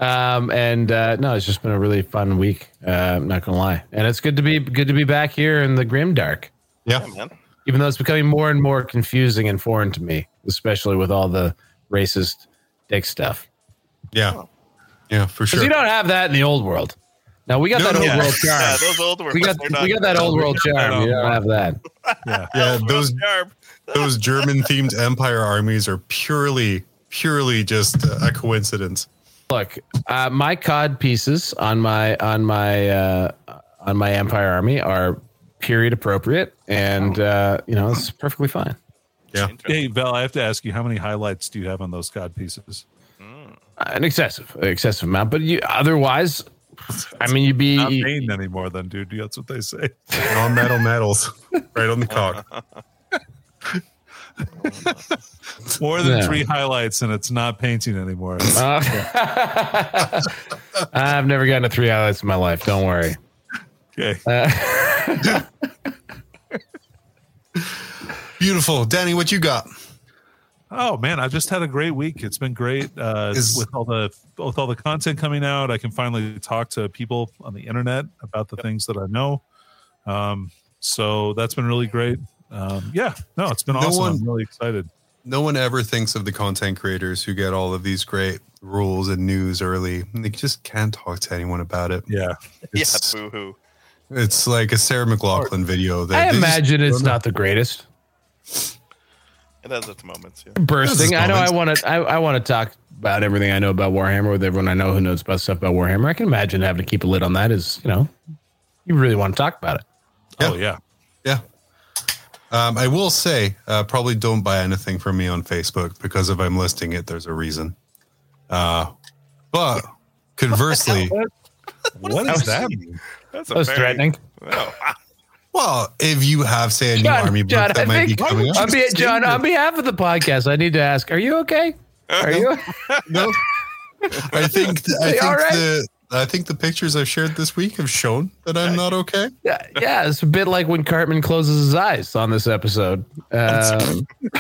um, and uh, no, it's just been a really fun week. Uh, I'm not gonna lie, and it's good to be good to be back here in the grim dark. Yeah. Yeah, man. even though it's becoming more and more confusing and foreign to me, especially with all the racist dick stuff. Yeah. Yeah, for sure. you don't have that in the old world. Now we got No, that no, old Yeah. world yeah, charm. those old ones. we got they're not- we got that old world charm. You don't have that. Yeah. yeah, those those German themed empire armies are purely purely just a coincidence. Look, uh, my cod pieces on my on my uh, on my Empire Army are period appropriate, and uh, you know it's perfectly fine. Yeah. Hey, Val, I have to ask you, how many highlights do you have on those cod pieces? An excessive excessive amount, but you otherwise, I mean, you'd be Not pain anymore, then, dude. That's what they say. Non-metal metals, right on the cock. More than Yeah. three highlights, and it's not painting anymore. Uh, I've never gotten to three highlights in my life. Don't worry. Okay. Uh, Beautiful, Danny. What you got? Oh man, I've just had a great week. It's been great uh, Is- with all the with all the content coming out. I can finally talk to people on the internet about the things that I know. Um, so that's been really great. Um, yeah, no, it's been No awesome. one- I'm really excited. No one ever thinks of the content creators who get all of these great rules and news early. They just can't talk to anyone about it. Yeah, Yeah, It's, boo hoo. it's like a Sarah McLachlan video. That I they just imagine it's not the greatest. It has its moments. Yeah. Bursting. This I know. I want to. I, I want to talk about everything I know about Warhammer with everyone I know who knows about stuff about Warhammer. I can imagine having to keep a lid on that. Is you know, you really want to talk about it. oh yeah. Yeah. Um, I will say, uh, probably don't buy anything from me on Facebook because if I'm listing it, there's a reason. Uh, but conversely, What does that mean? That's a That was very- threatening. Oh, well, if you have, say, a new Jon, army book Jon, that I might be think coming on, up, be, Jon, on behalf of the podcast, I need to ask: Are you okay? Are you? no, I think I think all right. the I think the pictures I've shared this week have shown that I'm not okay. Yeah, yeah, it's a bit like when Cartman closes his eyes on this episode. Um,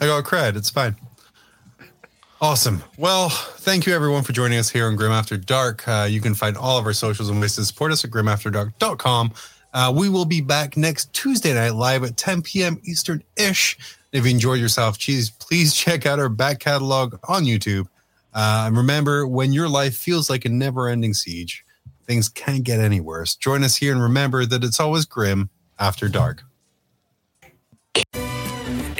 I got cred. It's fine. Awesome. Well, thank you everyone for joining us here on Grim After Dark. Uh, you can find all of our socials and ways to support us at grimafterdark.com. Uh, we will be back next Tuesday night live at 10 p.m. Eastern ish. If you enjoyed yourself, please, please check out our back catalog on YouTube. Uh, and remember, when your life feels like a never ending siege, things can't get any worse. Join us here and remember that it's always grim after dark.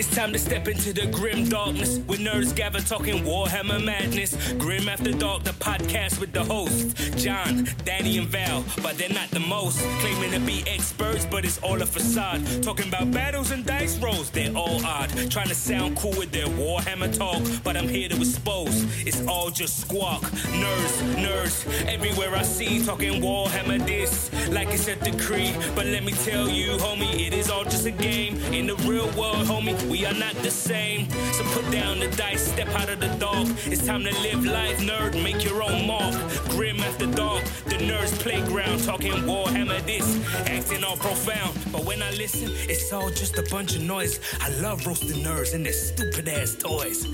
It's time to step into the grim darkness with nerds gather talking Warhammer madness. Grim After Dark, the podcast with the hosts Jon, Danny, and Val, but they're not the most. Claiming to be experts, but it's all a facade. Talking about battles and dice rolls, they're all odd. Trying to sound cool with their Warhammer talk, but I'm here to expose. It's all just squawk. Nerds, nerds, everywhere I see talking Warhammer this, like it's a decree. But let me tell you, homie, it is all just a game. In the real world, homie, we are not the same. So put down the dice, step out of the dark. It's time to live life, nerd, make your own mark. Grim after dark, the nerds playground, talking Warhammer this, acting all profound. But when I listen, it's all just a bunch of noise. I love roasting nerds and their stupid ass toys.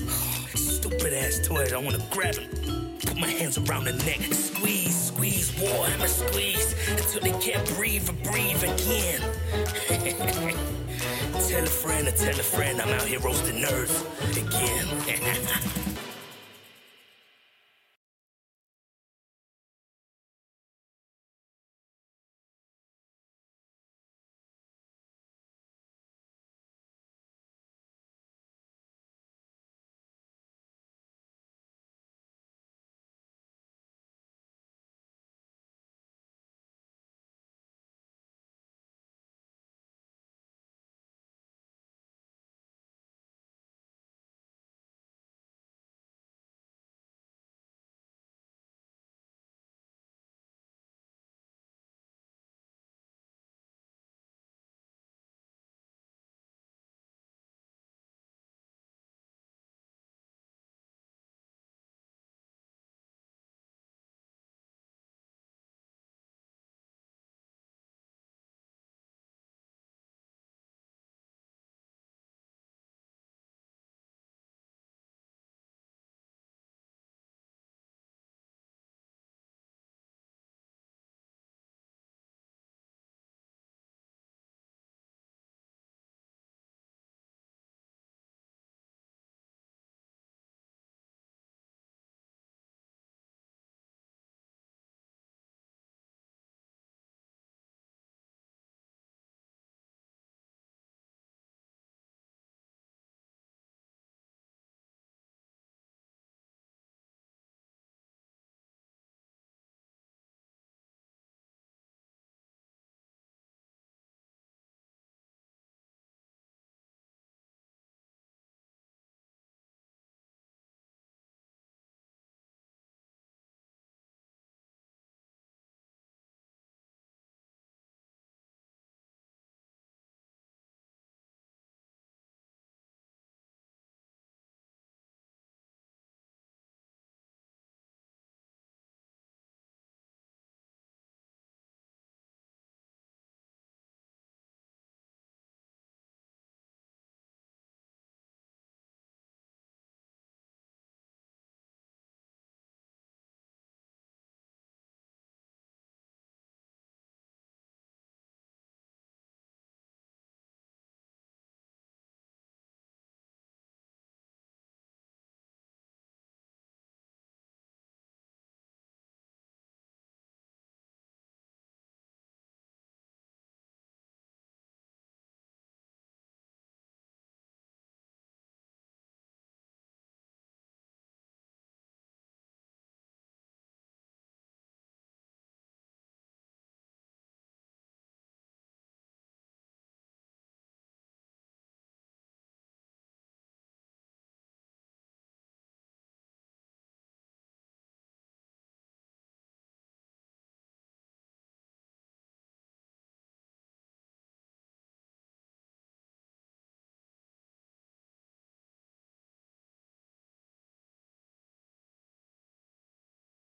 Stupid ass toys, I wanna grab them. Put my hands around the neck, squeeze, squeeze, Warhammer squeeze, until they can't breathe or breathe again. tell a friend, or tell a friend, I'm out here roasting nerds again.